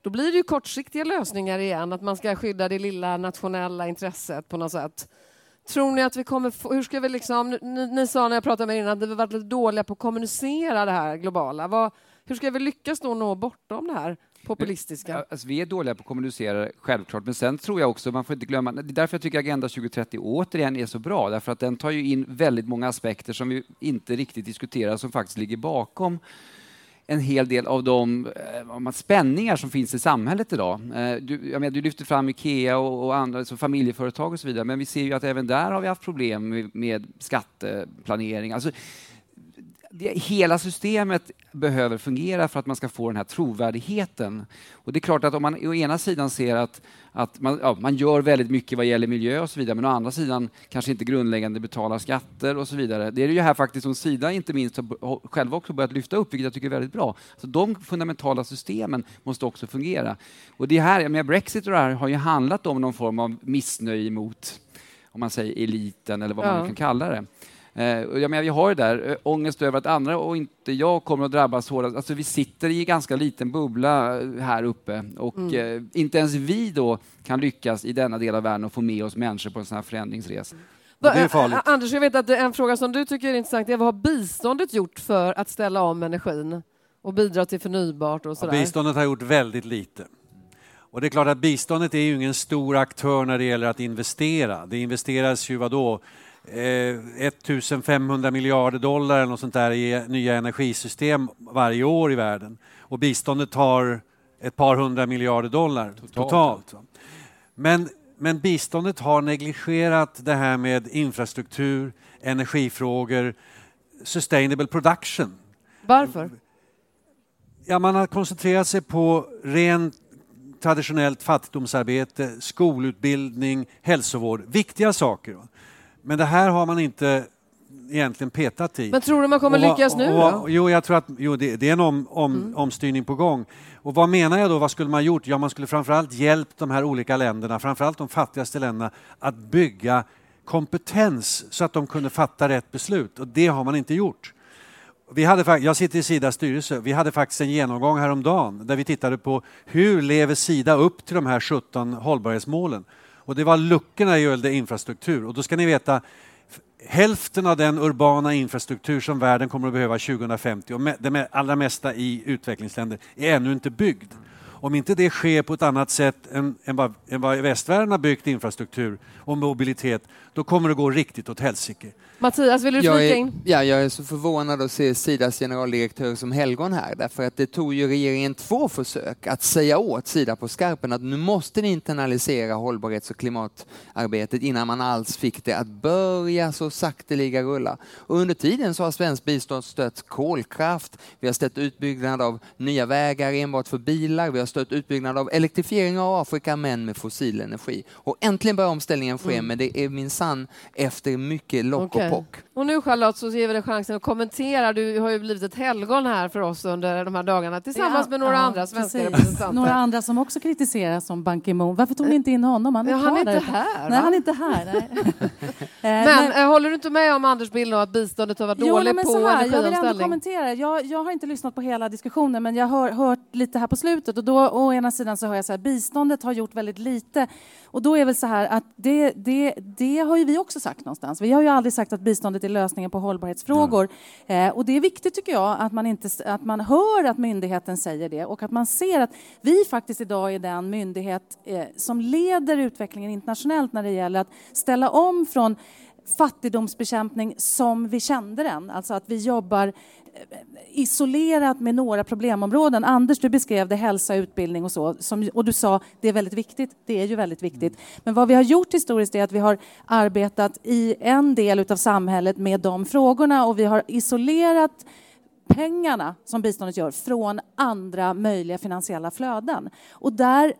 Då blir det ju kortsiktiga lösningar igen, att man ska skydda det lilla nationella intresset på något sätt. Tror ni att vi kommer få, hur ska vi liksom, ni, ni sa när jag pratade med er innan att vi varit lite dåliga på att kommunicera det här globala. Vad, hur ska vi lyckas då nå bortom det här populistiska? Alltså, vi är dåliga på att kommunicera, självklart, men sen tror jag också, man får inte glömma, det är därför jag tycker Agenda 2030 återigen är så bra, därför att den tar ju in väldigt många aspekter som vi inte riktigt diskuterar, som faktiskt ligger bakom en hel del av de eh, spänningar som finns i samhället idag. Eh, Du, jag menar, du lyfter fram Ikea och, och andra alltså familjeföretag och så vidare, men vi ser ju att även där har vi haft problem med, med skatteplanering. Alltså, det, hela systemet behöver fungera för att man ska få den här trovärdigheten. Och det är klart att om man å ena sidan ser att, att man, ja, man gör väldigt mycket vad gäller miljö och så vidare, men å andra sidan kanske inte grundläggande betalar skatter och så vidare. Det är det ju här faktiskt som Sida inte minst har själva också börjat lyfta upp, vilket jag tycker är väldigt bra. Så de fundamentala systemen måste också fungera. Och det här, menar, Brexit och det här har ju handlat om någon form av missnöje mot, om man säger eliten eller vad man Ja. nu kan kalla det. Eh, jag menar, vi har ju där eh, ångest över att andra och inte jag kommer att drabbas hårdast. Alltså, vi sitter i en ganska liten bubbla eh, här uppe och Mm. eh, inte ens vi då kan lyckas i denna del av världen och få med oss människor på en sån här förändringsresa. Va- Ä- Anders, jag vet att det en fråga som du tycker är intressant är vad har biståndet gjort för att ställa om energin och bidra till förnybart och Ja, sådär? biståndet har gjort väldigt lite. Och det är klart att biståndet är ju ingen stor aktör när det gäller att investera. Det investeras ju vadå? Eh, 1500 miljarder dollar eller något sånt där i nya energisystem varje år i världen. Och biståndet har ett par hundra miljarder dollar totalt. va. Men, men biståndet har negligerat det här med infrastruktur, energifrågor, sustainable production. Varför? Ja, man har koncentrerat sig på rent traditionellt fattigdomsarbete, skolutbildning, hälsovård. Viktiga saker. Men det här har man inte egentligen petat i. Men tror du man kommer Och lyckas nu och? Mm. Jo, jag tror att jo, det, det är en om, om, omstyrning på gång. Och vad menar jag då? Vad skulle man gjort? Ja, man skulle framförallt hjälpt de här olika länderna, framförallt de fattigaste länderna, att bygga kompetens så att de kunde fatta rätt beslut. Och det har man inte gjort. Vi hade, jag sitter i Sidas styrelse. Vi hade faktiskt en genomgång häromdagen där vi tittade på hur lever Sida upp till de här 17 hållbarhetsmålen. Och det var luckorna i gällde infrastruktur. Och då ska ni veta, hälften av den urbana infrastruktur som världen kommer att behöva 2050 och det allra mesta i utvecklingsländer är ännu inte byggd. Om inte det sker på ett annat sätt än, än, vad, än vad västvärlden har byggt infrastruktur och mobilitet, då kommer det gå riktigt åt helsike. Mattias, vill du jag flika är, in? ja, jag är så förvånad att se Sidas generaldirektör som helgon här, därför att det tog ju regeringen två försök att säga åt Sida på skarpen att nu måste ni internalisera hållbarhets och klimatarbetet innan man alls fick det att börja så sakteliga rulla. Och under tiden så har svensk bistånd stött kolkraft, vi har stött utbyggnad av nya vägar enbart för bilar, vi har stött utbyggnad av elektrifiering av Afrika men med fossil energi. Och äntligen börjar omställningen ske, Mm. men det är minsann efter mycket lock Okej. och pock. Och nu Charlotte så ger vi dig chansen att kommentera. Du har ju blivit ett helgon här för oss under de här dagarna tillsammans Ja, med några ja, andra svenska precis. representanter. Några andra som också kritiseras som Ban Ki-Moon. Varför tog ni inte in honom? Han är, Ja, han är inte här, Nej, han är inte här. Eh, Men eh, håller du inte med om Anders bild att biståndet har varit Jo, dåligt men på så här, jag vill ändå kommentera. Jag, jag har inte lyssnat på hela diskussionen, men jag har hört lite här på slutet. Och då, å ena sidan så hör jag så här, biståndet har gjort väldigt lite. Och då är väl så här att det, det, det har ju vi också sagt någonstans. Vi har ju aldrig sagt att biståndet är lösningen på hållbarhetsfrågor. Eh, och det är viktigt tycker jag att man, inte, att man hör att myndigheten säger det och att man ser att vi faktiskt idag är den myndighet eh, som leder utvecklingen internationellt när det gäller att ställa om från fattigdomsbekämpning som vi kände den. Alltså att vi jobbar eh, isolerat med några problemområden. Anders, du beskrev det, hälsa, utbildning och så. Som, och du sa det är väldigt viktigt. Det är ju väldigt viktigt. Men vad vi har gjort historiskt är att vi har arbetat i en del av samhället med de frågorna och vi har isolerat pengarna som biståndet gör från andra möjliga finansiella flöden. Och där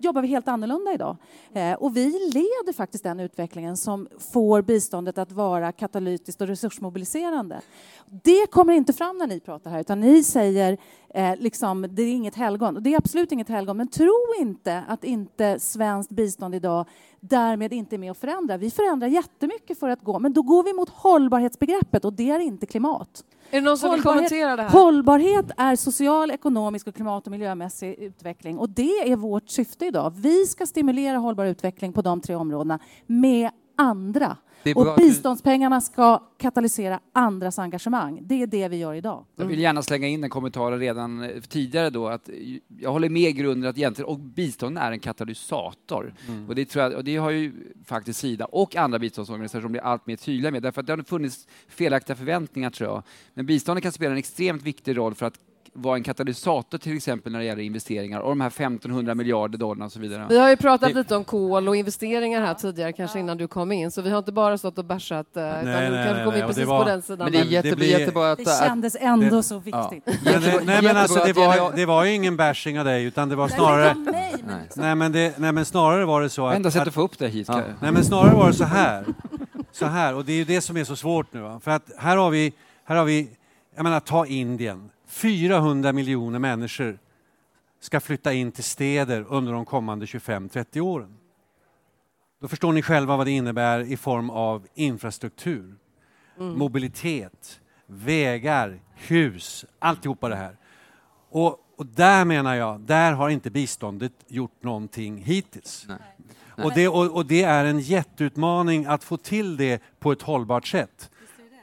jobbar vi helt annorlunda idag. Eh, och vi leder faktiskt den utvecklingen som får biståndet att vara katalytiskt och resursmobiliserande. Det kommer inte fram när ni pratar här, utan ni säger eh, liksom, det är inget helgon. Och det är absolut inget helgon, men tro inte att inte svenskt bistånd idag därmed inte är med och förändrar. Vi förändrar jättemycket för att gå, men då går vi mot hållbarhetsbegreppet och det är inte klimat. Är det någon som vill kommentera det här? Hållbarhet är social, ekonomisk och klimat och miljömässig utveckling och det är vårt syfte idag. Vi ska stimulera hållbar utveckling på de tre områdena med andra. Och biståndspengarna ska katalysera andras engagemang. Det är det vi gör idag. Jag vill gärna slänga in den kommentaren redan eh, tidigare då att jag håller med i grunden att egentligen, och bistånd är en katalysator. Mm. Och, det tror jag, och det har ju faktiskt Sida och andra biståndsorganisationer blivit allt mer tydliga med därför att det har funnits felaktiga förväntningar tror jag. Men biståndet kan spela en extremt viktig roll för att vara en katalysator till exempel när det gäller investeringar och de här 1500 miljarder dollar och så vidare. Vi har ju pratat Det- lite om kol och investeringar här tidigare, kanske innan du kom in, så vi har inte bara stått och bärsat, utan du nej, kanske nej, kom nej, in och precis det var- på den sidan. Men det är Men jätte, det blir- jättebra att... Det kändes ändå så viktigt. Men, det, nej, men alltså, det, var, det var ju ingen bashing av dig, utan det var Nej, snarare... liksom- Nej, men, det, nej, men snarare var det så att... Enda sättet att få upp det hit. Ja. Nej, men snarare var det så här. Så här, och det är ju det som är så svårt nu. Va? För att här har vi, här har vi, jag menar ta Indien. 400 miljoner människor ska flytta in till städer under de kommande 25-30 åren. Då förstår ni själva vad det innebär i form av infrastruktur, Mm. mobilitet, vägar, hus, alltihopa det här. Och, och där menar jag, där har inte biståndet gjort någonting hittills. Och det, och, och det är en jätteutmaning att få till det på ett hållbart sätt.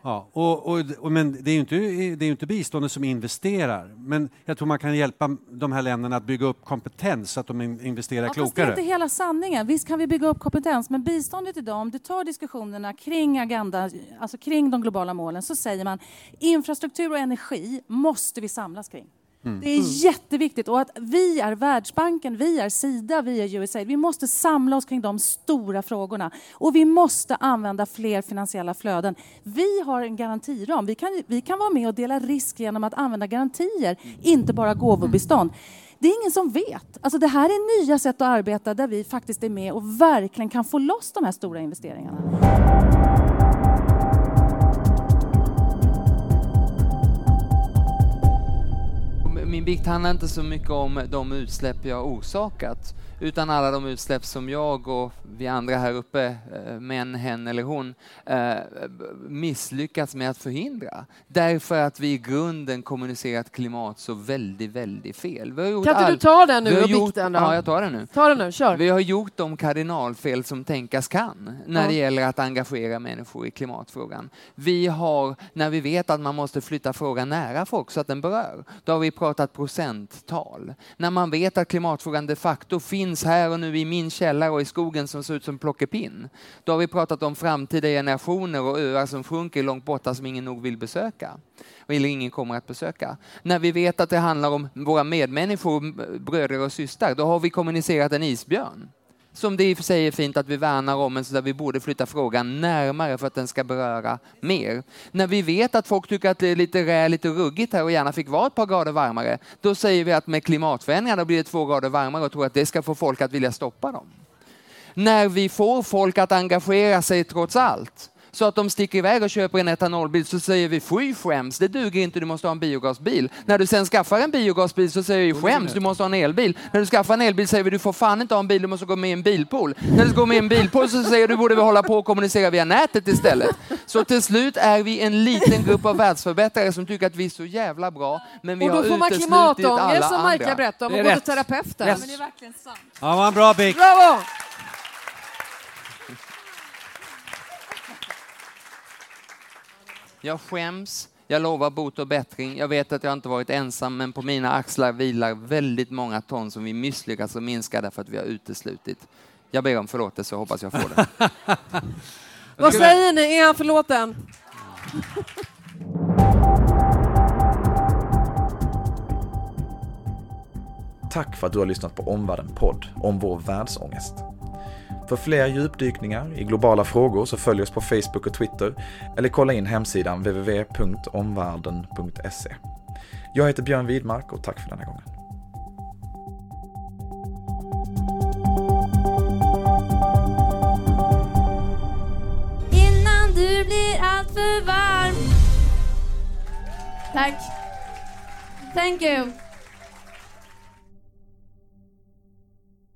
Ja, och, och, och, men det är, ju inte, det är ju inte biståndet som investerar, men jag tror man kan hjälpa de här länderna att bygga upp kompetens så att de in- investerar Ja, fast det är klokare. inte hela sanningen. Visst kan vi bygga upp kompetens, men biståndet idag, om du tar diskussionerna kring agenda, alltså kring de globala målen, så säger man infrastruktur och energi måste vi samlas kring. Mm. Det är jätteviktigt. Och att vi är Världsbanken, vi är Sida, vi är USAID. Vi måste samla oss kring de stora frågorna. Och vi måste använda fler finansiella flöden. Vi har en garantiram. Vi kan, vi kan vara med och dela risk genom att använda garantier, inte bara gåvobistånd. Det är ingen som vet. Alltså det här är nya sätt att arbeta där vi faktiskt är med och verkligen kan få loss de här stora investeringarna. Min bikt handlar inte så mycket om de utsläpp jag har orsakat utan alla de utsläpp som jag och vi andra här uppe, eh, män, hen eller hon, eh, misslyckats med att förhindra. Därför att vi i grunden kommunicerat klimat så väldigt, väldigt fel. Kan inte all- du ta den vi nu har och gjort- bikta den då? Ja, jag tar den nu. Ta den nu, kör. Vi har gjort de kardinalfel som tänkas kan när Ja. det gäller att engagera människor i klimatfrågan. Vi har, när vi vet att man måste flytta frågan nära folk så att den berör, då har vi pratat procenttal. När man vet att klimatfrågan de facto finns här och nu i min källare och i skogen som ser ut som plockepinn, då har vi pratat om framtida generationer och öar som sjunker långt borta som ingen nog vill besöka eller ingen kommer att besöka. När vi vet att det handlar om våra medmänniskor, bröder och systrar, då har vi kommunicerat en isbjörn. Som det i och för sig är fint att vi värnar om, men så där vi borde flytta frågan närmare för att den ska beröra mer. När vi vet att folk tycker att det är lite rä, lite ruggigt här och gärna fick vara ett par grader varmare, då säger vi att med klimatförändringarna blir det två grader varmare och tror att det ska få folk att vilja stoppa dem. När vi får folk att engagera sig trots allt, så att de sticker iväg och köper en etanolbil så säger vi fy skäms, det duger inte, du måste ha en biogasbil. När du sen skaffar en biogasbil så säger vi skäms, du måste ha en elbil. När du skaffar en elbil säger vi du får fan inte ha en bil, du måste gå med i en bilpool. När du går med i en bilpool så säger du borde vi hålla på och kommunicera via nätet istället. Så till slut är vi en liten grupp av världsförbättrare som tycker att vi är så jävla bra, men vi Och då har får man uteslutit klimatångest alla som andra. berättade om och gå rätt. till terapeuten. Yes. Men det är verkligen sant. Ja, vad en bra Bick. Bravo! Jag skäms, jag lovar bot och bättring. Jag vet att jag inte varit ensam, men på mina axlar vilar väldigt många ton som vi misslyckats att minska därför att vi har uteslutit. Jag ber om förlåtelse och hoppas jag får det. *laughs* Vad säger ni? Är han förlåten? Tack för att du har lyssnat på Omvärlden podd om vår världsångest. För fler djupdykningar i globala frågor så följ oss på Facebook och Twitter eller kolla in hemsidan www.omvärlden.se. Jag heter Björn Widmark och tack för denna gången. Innan du blir allt för varm Tack. Thank you.